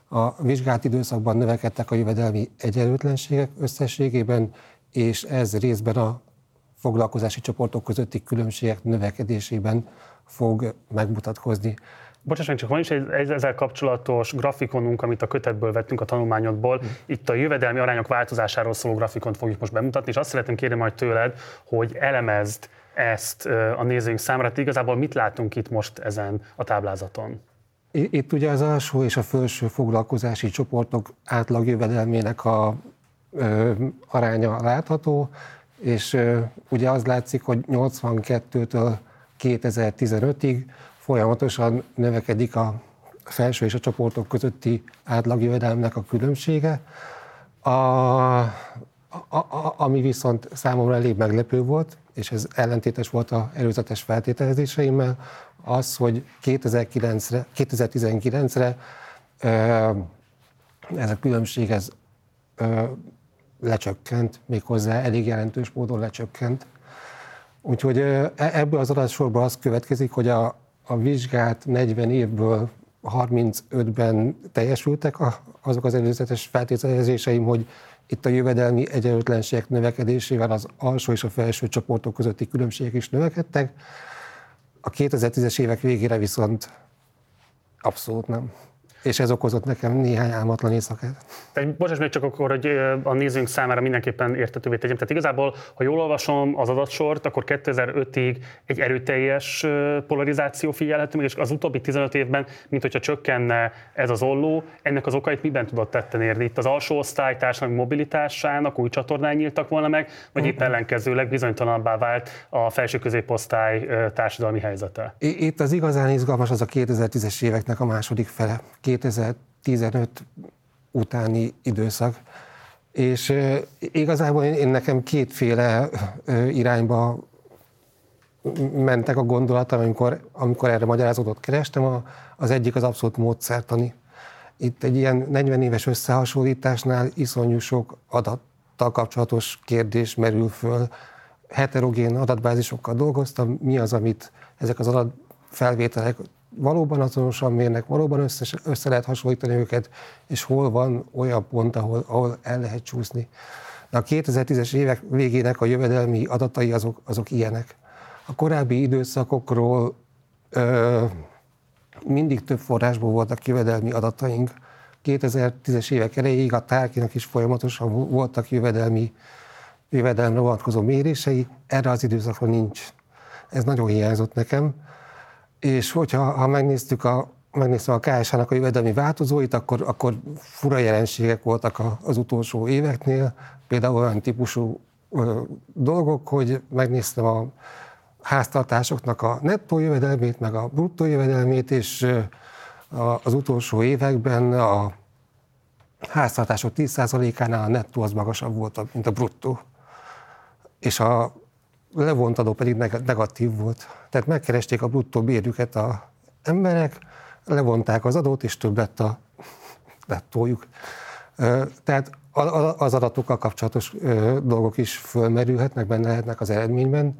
A vizsgált időszakban növekedtek a jövedelmi egyenlőtlenségek összességében, és ez részben a foglalkozási csoportok közötti különbségek növekedésében fog megmutatkozni. Bocsáss meg, csak van is egy, egy ezzel kapcsolatos grafikonunk, amit a kötetből vettünk a tanulmányodból. Mm. Itt a jövedelmi arányok változásáról szóló grafikont fogjuk most bemutatni, és azt szeretném kérni majd tőled, hogy elemezd ezt a nézőink számára. Hát igazából mit látunk itt most ezen a táblázaton? Itt ugye az alsó és a felső foglalkozási csoportok jövedelmének a ö, aránya látható, és ö, ugye az látszik, hogy 82-től 2015-ig folyamatosan növekedik a felső és a csoportok közötti átlagjövedelmnek a különbsége, a, a, a, ami viszont számomra elég meglepő volt, és ez ellentétes volt a előzetes feltételezéseimmel, az, hogy 2009-re, 2019-re ez a különbség ez lecsökkent, méghozzá elég jelentős módon lecsökkent. Úgyhogy e, ebből az adatsorból az következik, hogy a, a vizsgát 40 évből 35-ben teljesültek azok az előzetes feltételezéseim, hogy itt a jövedelmi egyenlőtlenségek növekedésével az alsó és a felső csoportok közötti különbségek is növekedtek. A 2010-es évek végére viszont abszolút nem és ez okozott nekem néhány álmatlan éjszakát. Bocsáss meg csak akkor, hogy a nézőnk számára mindenképpen értetővé tegyem. Tehát igazából, ha jól olvasom az adatsort, akkor 2005-ig egy erőteljes polarizáció figyelhető meg, és az utóbbi 15 évben, mint hogyha csökkenne ez az olló, ennek az okait miben tudott tetten érni? Itt az alsó osztály társadalmi mobilitásának új csatornái nyíltak volna meg, vagy épp ellenkezőleg bizonytalanabbá vált a felső középosztály társadalmi helyzete? Itt az igazán izgalmas az a 2010-es éveknek a második fele 2015 utáni időszak, és igazából én, én nekem kétféle irányba mentek a gondolatom, amikor, amikor erre magyarázatot kerestem. A, az egyik az abszolút módszertani. Itt egy ilyen 40 éves összehasonlításnál iszonyú sok adattal kapcsolatos kérdés merül föl. Heterogén adatbázisokkal dolgoztam, mi az, amit ezek az adatfelvételek valóban azonosan mérnek, valóban össze, össze lehet hasonlítani őket, és hol van olyan pont, ahol, ahol el lehet csúszni. De a 2010-es évek végének a jövedelmi adatai azok, azok ilyenek. A korábbi időszakokról ö, mindig több forrásból voltak jövedelmi adataink. 2010-es évek elejéig a tárkinak is folyamatosan voltak jövedelmi, jövedelemre vonatkozó mérései, erre az időszakra nincs. Ez nagyon hiányzott nekem. És hogyha ha megnéztük a, megnéztem a KSH-nak a jövedelmi változóit, akkor, akkor fura jelenségek voltak az utolsó éveknél, például olyan típusú ö, dolgok, hogy megnéztem a háztartásoknak a nettó jövedelmét, meg a bruttó jövedelmét, és az utolsó években a háztartások 10%-ánál a nettó az magasabb volt, mint a bruttó. És a levont adó pedig negatív volt. Tehát megkeresték a bruttó bérjüket a emberek, levonták az adót, és több lett a nettójuk. Tehát az adatokkal kapcsolatos dolgok is fölmerülhetnek, benne lehetnek az eredményben.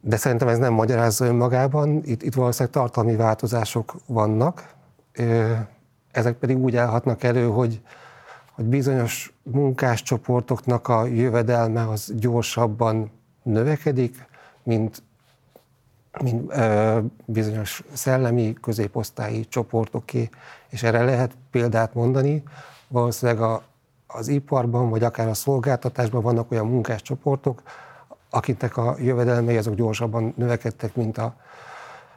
De szerintem ez nem magyarázza önmagában, itt, itt valószínűleg tartalmi változások vannak, ezek pedig úgy állhatnak elő, hogy, hogy bizonyos munkáscsoportoknak a jövedelme az gyorsabban növekedik, mint, mint ö, bizonyos szellemi középosztályi csoportoké, és erre lehet példát mondani. Valószínűleg a, az iparban, vagy akár a szolgáltatásban vannak olyan munkáscsoportok, akiknek a jövedelmei azok gyorsabban növekedtek, mint a,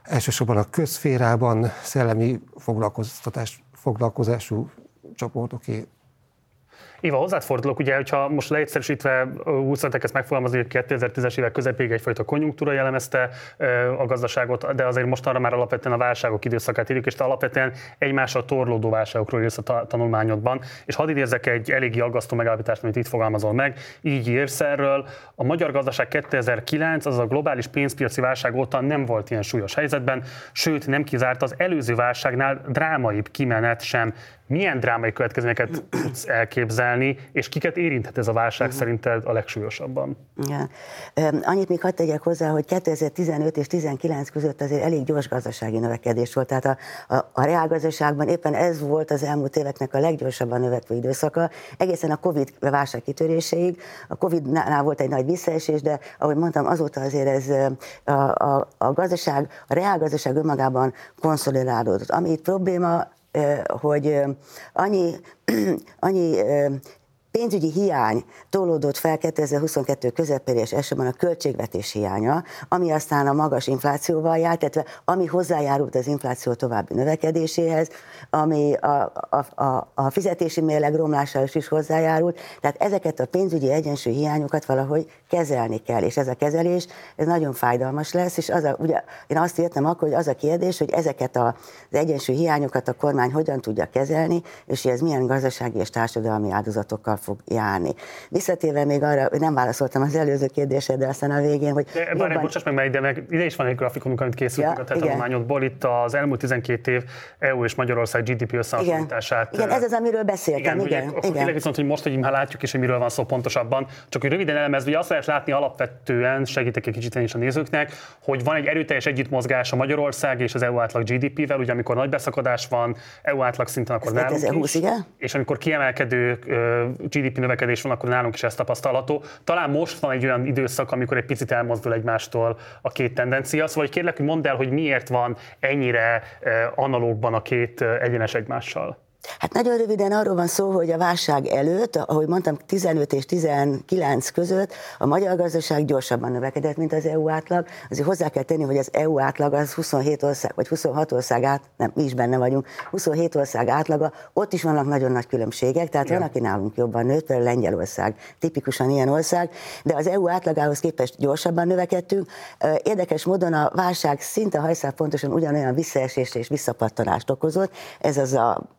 elsősorban a közférában szellemi foglalkoztatás, foglalkozású csoportoké. Éva, hozzád fordulok, ugye, hogyha most leegyszerűsítve úgy ezt megfogalmazni, hogy 2010-es évek közepéig egyfajta konjunktúra jellemezte a gazdaságot, de azért mostanra már alapvetően a válságok időszakát írjuk, és te alapvetően egymással torlódó válságokról írsz a tanulmányodban. És hadd idézzek egy eléggé aggasztó megállapítást, amit itt fogalmazol meg. Így írsz erről, a magyar gazdaság 2009, az a globális pénzpiaci válság óta nem volt ilyen súlyos helyzetben, sőt nem kizárt az előző válságnál drámaibb kimenet sem milyen drámai következményeket tudsz elképzelni, és kiket érinthet ez a válság uh-huh. szerinted a legsúlyosabban? Ja. Annyit még hadd tegyek hozzá, hogy 2015 és 2019 között azért elég gyors gazdasági növekedés volt, tehát a, a, a reálgazdaságban éppen ez volt az elmúlt éveknek a leggyorsabban növekvő időszaka, egészen a Covid válság kitöréséig. A Covid-nál volt egy nagy visszaesés, de ahogy mondtam, azóta azért ez a, a, a gazdaság, a reálgazdaság önmagában konszolidálódott. Ami itt probléma, hogy annyi, annyi pénzügyi hiány tolódott fel 2022 közepére és elsősorban a költségvetés hiánya, ami aztán a magas inflációval járt, tehát ami hozzájárult az infláció további növekedéséhez, ami a, a, a, a fizetési mérleg romlásához is hozzájárult. Tehát ezeket a pénzügyi egyensúly hiányokat valahogy kezelni kell, és ez a kezelés ez nagyon fájdalmas lesz, és az a, ugye én azt írtam akkor, hogy az a kérdés, hogy ezeket a, az egyensúly hiányokat a kormány hogyan tudja kezelni, és hogy ez milyen gazdasági és társadalmi áldozatokkal fog járni. Visszatérve még arra, hogy nem válaszoltam az előző kérdésre, de aztán a végén, hogy... De, jobban... Bár, bocsáss meg, mert ide, meg, ide is van egy grafikonunk, amit készültünk ja, a te tanulmányodból. Itt az elmúlt 12 év EU és Magyarország GDP összehasonlítását. Igen, igen, ez az, amiről beszéltem. Igen, igen, ugye, igen. Viszont, hogy most, hogy már látjuk is, hogy miről van szó pontosabban, csak hogy röviden elemezve, hogy azt lehet látni alapvetően, segítek egy kicsit is a nézőknek, hogy van egy erőteljes együttmozgás a Magyarország és az EU átlag GDP-vel, ugye amikor nagy beszakadás van, EU átlag szinten, akkor nálunk 2020, is, igen? és amikor kiemelkedő GDP növekedés van, akkor nálunk is ez tapasztalható. Talán most van egy olyan időszak, amikor egy picit elmozdul egymástól a két tendencia. Szóval hogy kérlek, hogy mondd el, hogy miért van ennyire analógban a két egyenes egymással. Hát nagyon röviden arról van szó, hogy a válság előtt, ahogy mondtam, 15 és 19 között a magyar gazdaság gyorsabban növekedett, mint az EU átlag. Azért hozzá kell tenni, hogy az EU átlag az 27 ország, vagy 26 ország át, nem, mi is benne vagyunk, 27 ország átlaga, ott is vannak nagyon nagy különbségek, tehát Igen. van, aki nálunk jobban nőtt, például Lengyelország, tipikusan ilyen ország, de az EU átlagához képest gyorsabban növekedtünk. Érdekes módon a válság szinte hajszál pontosan ugyanolyan visszaesést és visszapattanást okozott, ez az a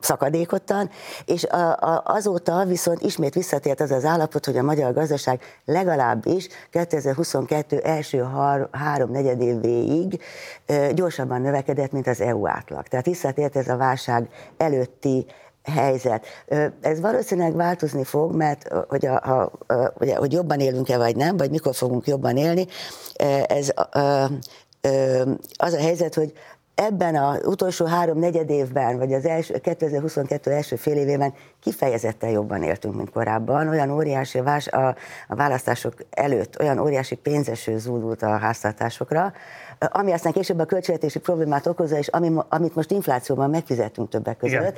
szakadékottan, és a, a, azóta viszont ismét visszatért az az állapot, hogy a magyar gazdaság legalábbis 2022 első har, három negyed évéig e, gyorsabban növekedett, mint az EU átlag. Tehát visszatért ez a válság előtti helyzet. Ez valószínűleg változni fog, mert hogy, a, a, a, ugye, hogy jobban élünk-e vagy nem, vagy mikor fogunk jobban élni, ez az a helyzet, hogy ebben az utolsó három negyed évben, vagy az első, 2022 első fél évében kifejezetten jobban éltünk, mint korábban. Olyan óriási vás, a, a választások előtt, olyan óriási pénzeső zúdult a háztartásokra, ami aztán később a költségvetési problémát okozza, és ami, amit most inflációban megfizetünk többek között, Igen.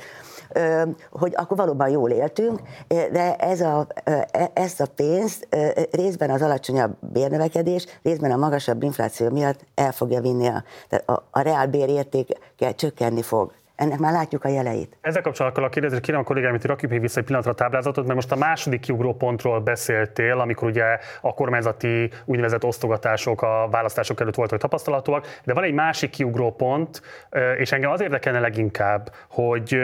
Hogy akkor valóban jól éltünk, de ez a, e, ezt a pénzt részben az alacsonyabb bérnövekedés, részben a magasabb infláció miatt el fogja vinni, a, a, a reálbér értéke csökkenni fog ennek már látjuk a jeleit. Ezzel kapcsolatban a kérdezés, kérem a kollégám, hogy rakjuk még vissza egy pillanatra a táblázatot, mert most a második kiugró pontról beszéltél, amikor ugye a kormányzati úgynevezett osztogatások a választások előtt voltak tapasztalatok, de van egy másik kiugró pont, és engem az érdekelne leginkább, hogy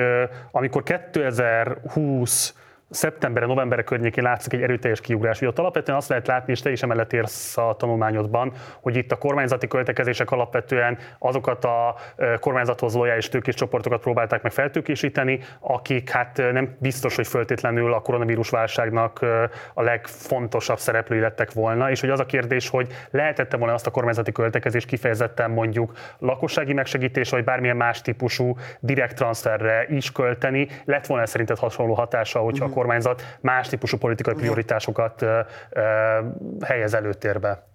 amikor 2020 szeptemberre, novemberre környékén látszik egy erőteljes kiugrás. Ugye ott alapvetően azt lehet látni, és te is emellett érsz a tanulmányodban, hogy itt a kormányzati költekezések alapvetően azokat a kormányzathoz lojális tőkés csoportokat próbálták meg feltőkésíteni, akik hát nem biztos, hogy föltétlenül a koronavírus válságnak a legfontosabb szereplői lettek volna, és hogy az a kérdés, hogy lehetette volna azt a kormányzati költekezést kifejezetten mondjuk lakossági megsegítés, vagy bármilyen más típusú direkt transferre is költeni, lett volna szerinted hasonló hatása, hogyha uh-huh kormányzat más típusú politikai prioritásokat helyez előtérbe.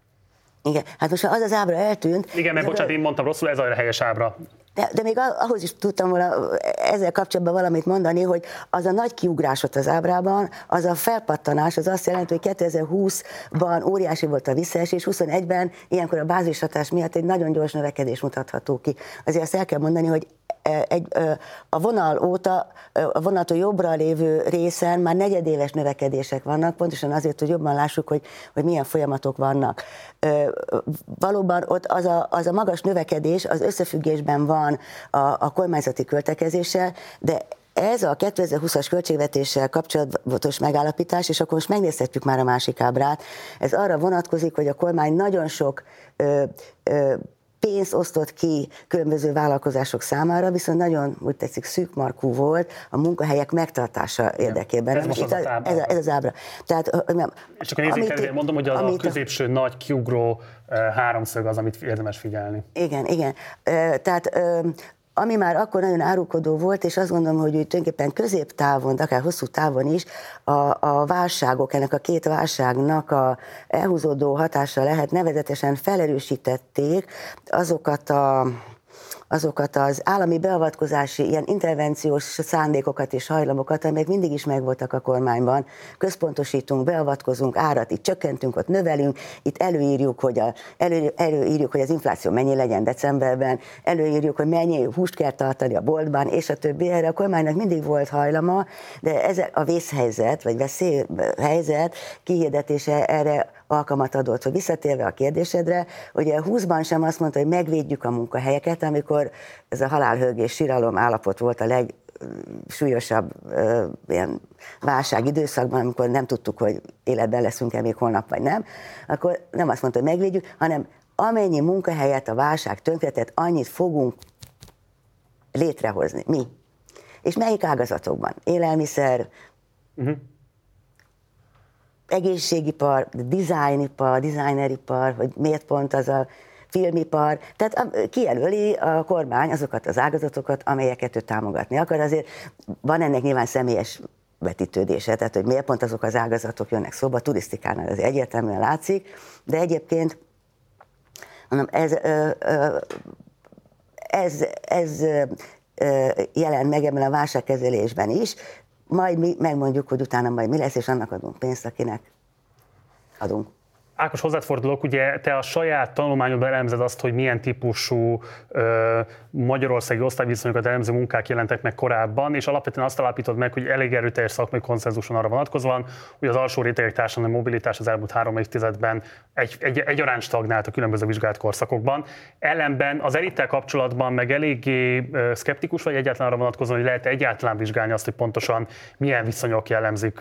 Igen, hát most az az ábra eltűnt. Igen, mert bocsánat, én mondtam rosszul, ez a helyes ábra. De, de még ahhoz is tudtam volna ezzel kapcsolatban valamit mondani, hogy az a nagy kiugrásot az ábrában, az a felpattanás, az azt jelenti, hogy 2020-ban óriási volt a visszaesés, 21-ben ilyenkor a bázishatás miatt egy nagyon gyors növekedés mutatható ki. Azért azt el kell mondani, hogy egy, a vonal óta, a vonató jobbra lévő részen már negyedéves növekedések vannak, pontosan azért, hogy jobban lássuk, hogy, hogy milyen folyamatok vannak. Valóban ott az a, az a magas növekedés az összefüggésben van a, a kormányzati költekezéssel, de ez a 2020-as költségvetéssel kapcsolatos megállapítás, és akkor most megnézhetjük már a másik ábrát, ez arra vonatkozik, hogy a kormány nagyon sok ö, ö, pénzt osztott ki különböző vállalkozások számára, viszont nagyon, úgy tetszik, szűkmarkú volt a munkahelyek megtartása érdekében. Ez, most az, a, ez, a, ez az ábra. Tehát, nem, És csak a nézők mondom, hogy az a középső nagy kiugró háromszög az, amit érdemes figyelni. Igen, igen. Tehát ami már akkor nagyon árulkodó volt, és azt gondolom, hogy úgy tulajdonképpen középtávon, akár hosszú távon is a, a válságok, ennek a két válságnak a elhúzódó hatása lehet, nevezetesen felerősítették azokat a azokat az állami beavatkozási, ilyen intervenciós szándékokat és hajlamokat, amelyek mindig is megvoltak a kormányban. Központosítunk, beavatkozunk, árat itt csökkentünk, ott növelünk, itt előírjuk, hogy, a, elő, előírjuk, hogy az infláció mennyi legyen decemberben, előírjuk, hogy mennyi húst kell tartani a boltban, és a többi. Erre a kormánynak mindig volt hajlama, de ez a vészhelyzet, vagy veszélyhelyzet kihirdetése erre alkalmat adott, hogy visszatérve a kérdésedre, ugye 20-ban sem azt mondta, hogy megvédjük a munkahelyeket, amikor ez a halálhőgés síralom állapot volt a leg, súlyosabb ö, ilyen válság időszakban, amikor nem tudtuk, hogy életben leszünk-e még holnap, vagy nem, akkor nem azt mondta, hogy megvédjük, hanem amennyi munkahelyet a válság tönkretett, annyit fogunk létrehozni. Mi? És melyik ágazatokban? Élelmiszer, uh-huh egészségipar, designipar, designeripar, hogy miért pont az a filmipar, tehát kijelöli a kormány azokat az ágazatokat, amelyeket ő támogatni akar. Azért van ennek nyilván személyes vetítődése, tehát hogy miért pont azok az ágazatok jönnek szóba, turisztikánál ez egyértelműen látszik, de egyébként mondom, ez, ez, ez jelent meg ebben a válságkezelésben is, majd mi megmondjuk, hogy utána majd mi lesz, és annak adunk pénzt, akinek adunk. Ákos, hozzád fordulok, ugye te a saját tanulmányodban elemzed azt, hogy milyen típusú ö, magyarországi osztályviszonyokat elemző munkák jelentek meg korábban, és alapvetően azt alapítod meg, hogy elég erőteljes szakmai konszenzuson arra vonatkozóan, hogy az alsó rétegek társadalmi mobilitás az elmúlt három évtizedben egy, egy, egyaránt stagnált a különböző vizsgált korszakokban. Ellenben az elittel kapcsolatban meg eléggé szkeptikus vagy egyáltalán arra vonatkozóan, hogy lehet egyáltalán vizsgálni azt, hogy pontosan milyen viszonyok jellemzik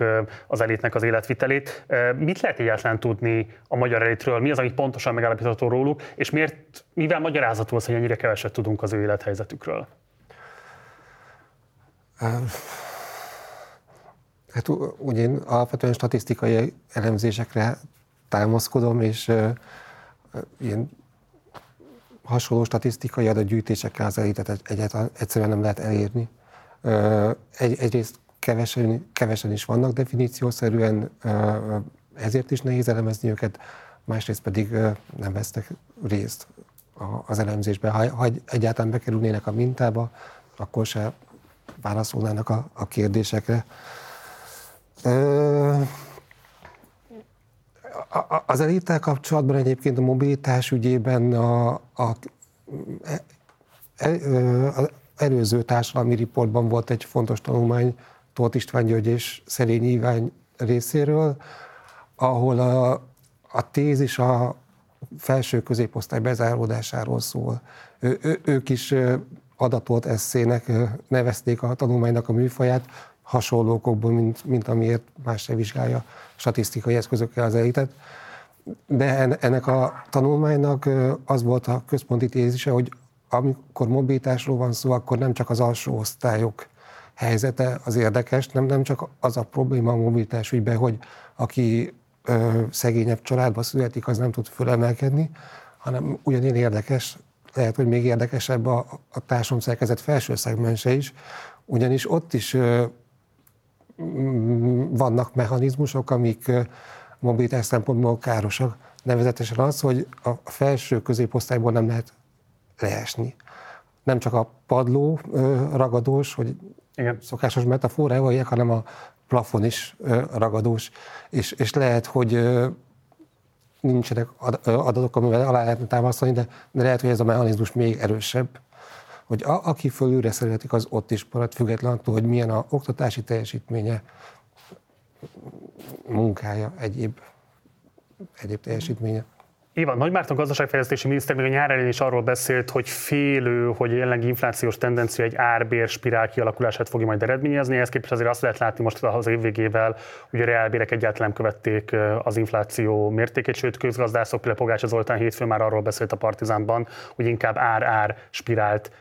az elitnek az életvitelét. Mit lehet egyáltalán tudni a magyar elitről, mi az, amit pontosan megállapítható róluk, és miért, mivel magyarázható az, hogy ennyire keveset tudunk az ő élethelyzetükről? Hát ugye én alapvetően statisztikai elemzésekre támaszkodom, és ilyen hasonló statisztikai adatgyűjtésekkel az elitet egyáltalán egyszerűen nem lehet elérni. Egy, egyrészt kevesen, kevesen is vannak definíciószerűen, ezért is nehéz elemezni őket, másrészt pedig nem vesztek részt az elemzésben. Ha, ha egyáltalán bekerülnének a mintába, akkor se válaszolnának a, a kérdésekre. Az elittel kapcsolatban egyébként a mobilitás ügyében a, a, a, a előző társadalmi riportban volt egy fontos tanulmány Tóth István György és Szerényi Ivány részéről, ahol a, a tézis a felső középosztály bezáródásáról szól. Ő, ő, ők is adatolt eszének nevezték a tanulmánynak a műfaját, hasonló okokból, mint, mint amiért más se vizsgálja statisztikai eszközökkel az elitet. De ennek a tanulmánynak az volt a központi tézise, hogy amikor mobilitásról van szó, akkor nem csak az alsó osztályok helyzete az érdekes, nem, nem csak az a probléma a mobilitás ügyben, hogy aki ö, szegényebb családba születik, az nem tud fölemelkedni, hanem ugyanilyen érdekes, lehet, hogy még érdekesebb a, a társadalomszerkezet felső szegmense is, ugyanis ott is ö, vannak mechanizmusok, amik mobilitás szempontból károsak. Nevezetesen az, hogy a felső középosztályból nem lehet leesni. Nem csak a padló ragadós, hogy Igen. szokásos metafora evaljek, hanem a plafon is ragadós, és, és lehet, hogy nincsenek adatok, amivel alá lehetne támasztani, de, de lehet, hogy ez a mechanizmus még erősebb, hogy a, aki fölülre szeretik, az ott is marad, független attól, hogy milyen a oktatási teljesítménye, munkája, egyéb, egyéb teljesítménye. Ivan, Nagy Márton gazdaságfejlesztési miniszter még a nyár elején is arról beszélt, hogy félő, hogy a jelenlegi inflációs tendencia egy árbér spirál kialakulását fogja majd eredményezni. Ezt képest azért azt lehet látni most az év végével, hogy a reálbérek egyáltalán követték az infláció mértékét, sőt közgazdászok, például Pogácsa Zoltán hétfőn már arról beszélt a Partizánban, hogy inkább ár-ár spirált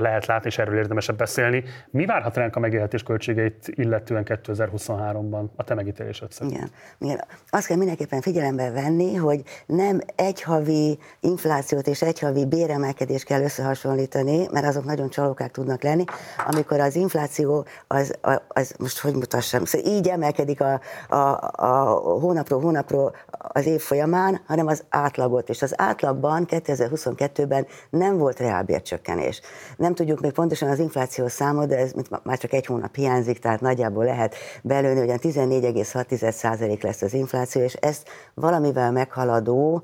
lehet látni, és erről érdemesebb beszélni. Mi várhat ránk a megélhetés költségeit illetően 2023-ban a te megítélésed szerint? Igen. Igen. Azt kell mindenképpen figyelembe venni, hogy nem egy havi inflációt és egy havi béremelkedést kell összehasonlítani, mert azok nagyon csalókák tudnak lenni, amikor az infláció az, az most hogy mutassam, szóval így emelkedik a, a, a hónapról hónapról az év folyamán, hanem az átlagot, és az átlagban 2022-ben nem volt reálbércsökkenés. Nem tudjuk még pontosan az inflációs számot, de ez már csak egy hónap hiányzik, tehát nagyjából lehet belőni, hogy 14,6% lesz az infláció, és ezt valamivel meghaladó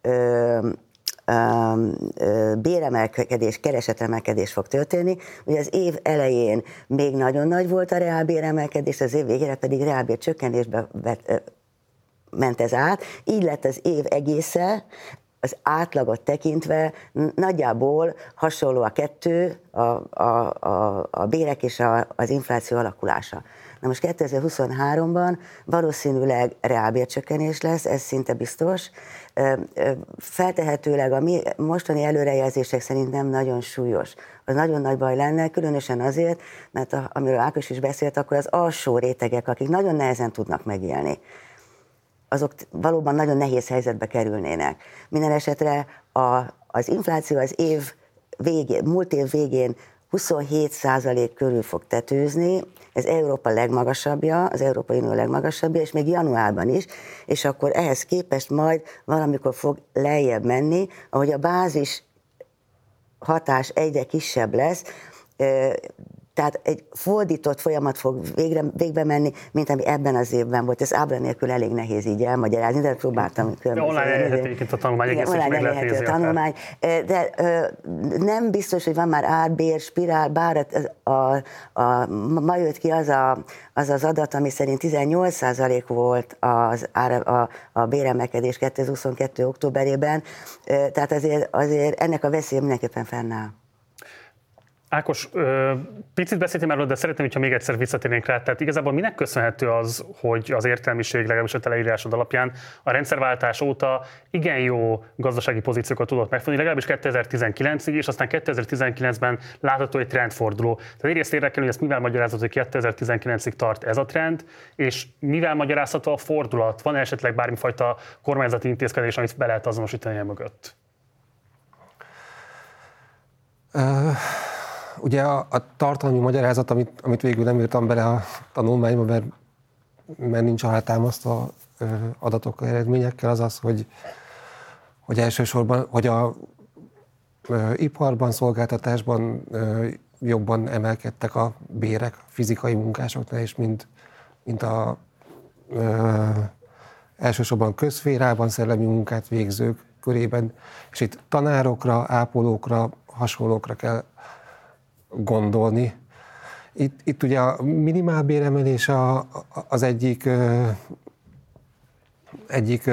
ö, béremelkedés, keresetemelkedés fog történni. Ugye az év elején még nagyon nagy volt a reálbéremelkedés, az év végére pedig reálbér csökkenésbe ment ez át, így lett az év egésze, az átlagot tekintve nagyjából hasonló a kettő, a, a, a, a bérek és a, az infláció alakulása. Na most 2023-ban valószínűleg reálbércsökkenés lesz, ez szinte biztos. Feltehetőleg a mi mostani előrejelzések szerint nem nagyon súlyos. Az nagyon nagy baj lenne, különösen azért, mert a, amiről Ákos is beszélt, akkor az alsó rétegek, akik nagyon nehezen tudnak megélni azok valóban nagyon nehéz helyzetbe kerülnének. Minden esetre a, az infláció az év végén, múlt év végén 27% körül fog tetőzni, ez Európa legmagasabbja, az Európai Unió legmagasabbja, és még januárban is, és akkor ehhez képest majd valamikor fog lejjebb menni, ahogy a bázis hatás egyre kisebb lesz, tehát egy fordított folyamat fog végre, végbe menni, mint ami ebben az évben volt. Ez ábra nélkül elég nehéz így elmagyarázni, de próbáltam. De online elérhető a tanulmány, egész online nézni a tanulmány, de nem biztos, hogy van már árbér, spirál, bár a, a, a, ma jött ki az, a, az az adat, ami szerint 18% volt az ár, a, a béremelkedés 2022. októberében, tehát azért, azért ennek a veszélye mindenképpen fennáll. Ákos, picit beszéltem erről, de szeretném, hogyha még egyszer visszatérnénk rá. Tehát igazából minek köszönhető az, hogy az értelmiség legalábbis a teleírásod alapján a rendszerváltás óta igen jó gazdasági pozíciókat tudott megfogni, legalábbis 2019-ig, és aztán 2019-ben látható egy trendforduló. Tehát egyrészt érdekel, hogy ezt mivel magyarázható, hogy 2019-ig tart ez a trend, és mivel magyarázható a fordulat? Van esetleg bármifajta kormányzati intézkedés, amit be lehet azonosítani mögött? Ugye a, a tartalmi magyarázat, amit, amit végül nem írtam bele a tanulmányba, mert, mert nincs alátámasztva adatok eredményekkel, az az, hogy, hogy elsősorban, hogy a ö, iparban, szolgáltatásban ö, jobban emelkedtek a bérek a fizikai munkásoknál, és mint, mint a ö, elsősorban közférában szellemi munkát végzők körében, és itt tanárokra, ápolókra, hasonlókra kell gondolni. Itt, itt ugye a minimálbéremelés a, az egyik, egyik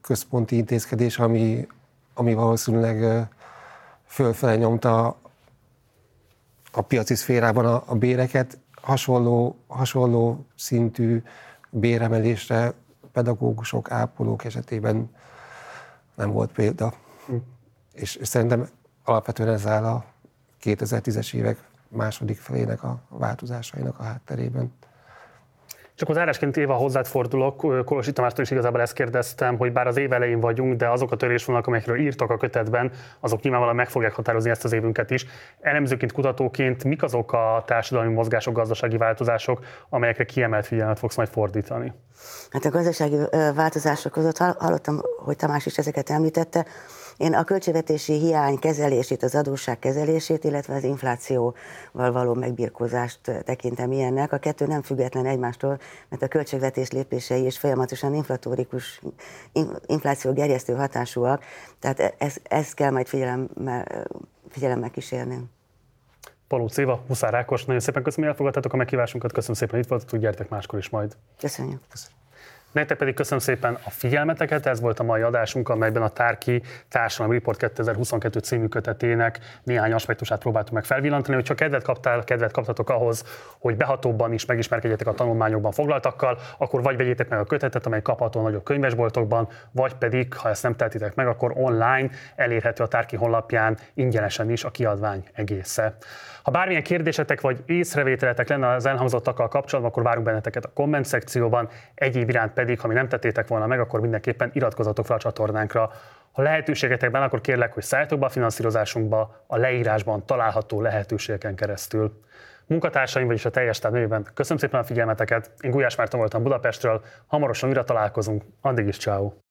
központi intézkedés, ami, ami valószínűleg fölfele nyomta a piaci szférában a, a béreket. Hasonló, hasonló szintű béremelésre pedagógusok, ápolók esetében nem volt példa. Hm. És, és szerintem alapvetően ez áll a 2010-es évek második felének a változásainak a hátterében. Csak az árásként éve hozzád fordulok, Kolosi Tamástól is igazából ezt kérdeztem, hogy bár az év elején vagyunk, de azok a törésvonalak, amelyekről írtak a kötetben, azok nyilvánvalóan meg fogják határozni ezt az évünket is. Elemzőként, kutatóként mik azok a társadalmi mozgások, gazdasági változások, amelyekre kiemelt figyelmet fogsz majd fordítani? Hát a gazdasági változások között hallottam, hogy Tamás is ezeket említette. Én a költségvetési hiány kezelését, az adósság kezelését, illetve az inflációval való megbirkózást tekintem ilyennek. A kettő nem független egymástól, mert a költségvetés lépései is folyamatosan inflatórikus, infláció gerjesztő hatásúak, tehát ezt, ezt kell majd figyelemmel, figyelemmel kísérni. Paló Céva, Huszár Ákos, nagyon szépen köszönöm, hogy elfogadtátok a meghívásunkat, köszönöm szépen, hogy itt voltatok, gyertek máskor is majd. Köszönjük. köszönjük. Nektek pedig köszönöm szépen a figyelmeteket, ez volt a mai adásunk, amelyben a Tárki Társadalmi Report 2022 című kötetének néhány aspektusát próbáltuk meg felvillantani, hogy csak kedvet kaptál, kedvet kaptatok ahhoz, hogy behatóbban is megismerkedjetek a tanulmányokban foglaltakkal, akkor vagy vegyétek meg a kötetet, amely kapható a nagyobb könyvesboltokban, vagy pedig, ha ezt nem tehetitek meg, akkor online elérhető a Tárki honlapján ingyenesen is a kiadvány egésze. Ha bármilyen kérdésetek vagy észrevételetek lenne az elhangzottakkal kapcsolatban, akkor várunk benneteket a komment szekcióban. Egyéb iránt pedig, ha mi nem tettétek volna meg, akkor mindenképpen iratkozatok fel a csatornánkra. Ha lehetőségetekben, akkor kérlek, hogy szálljatok be a finanszírozásunkba a leírásban található lehetőségeken keresztül. Munkatársaim, vagyis a teljes nevében köszönöm szépen a figyelmeteket. Én Gulyás Márton voltam Budapestről, hamarosan újra találkozunk. Addig is ciao.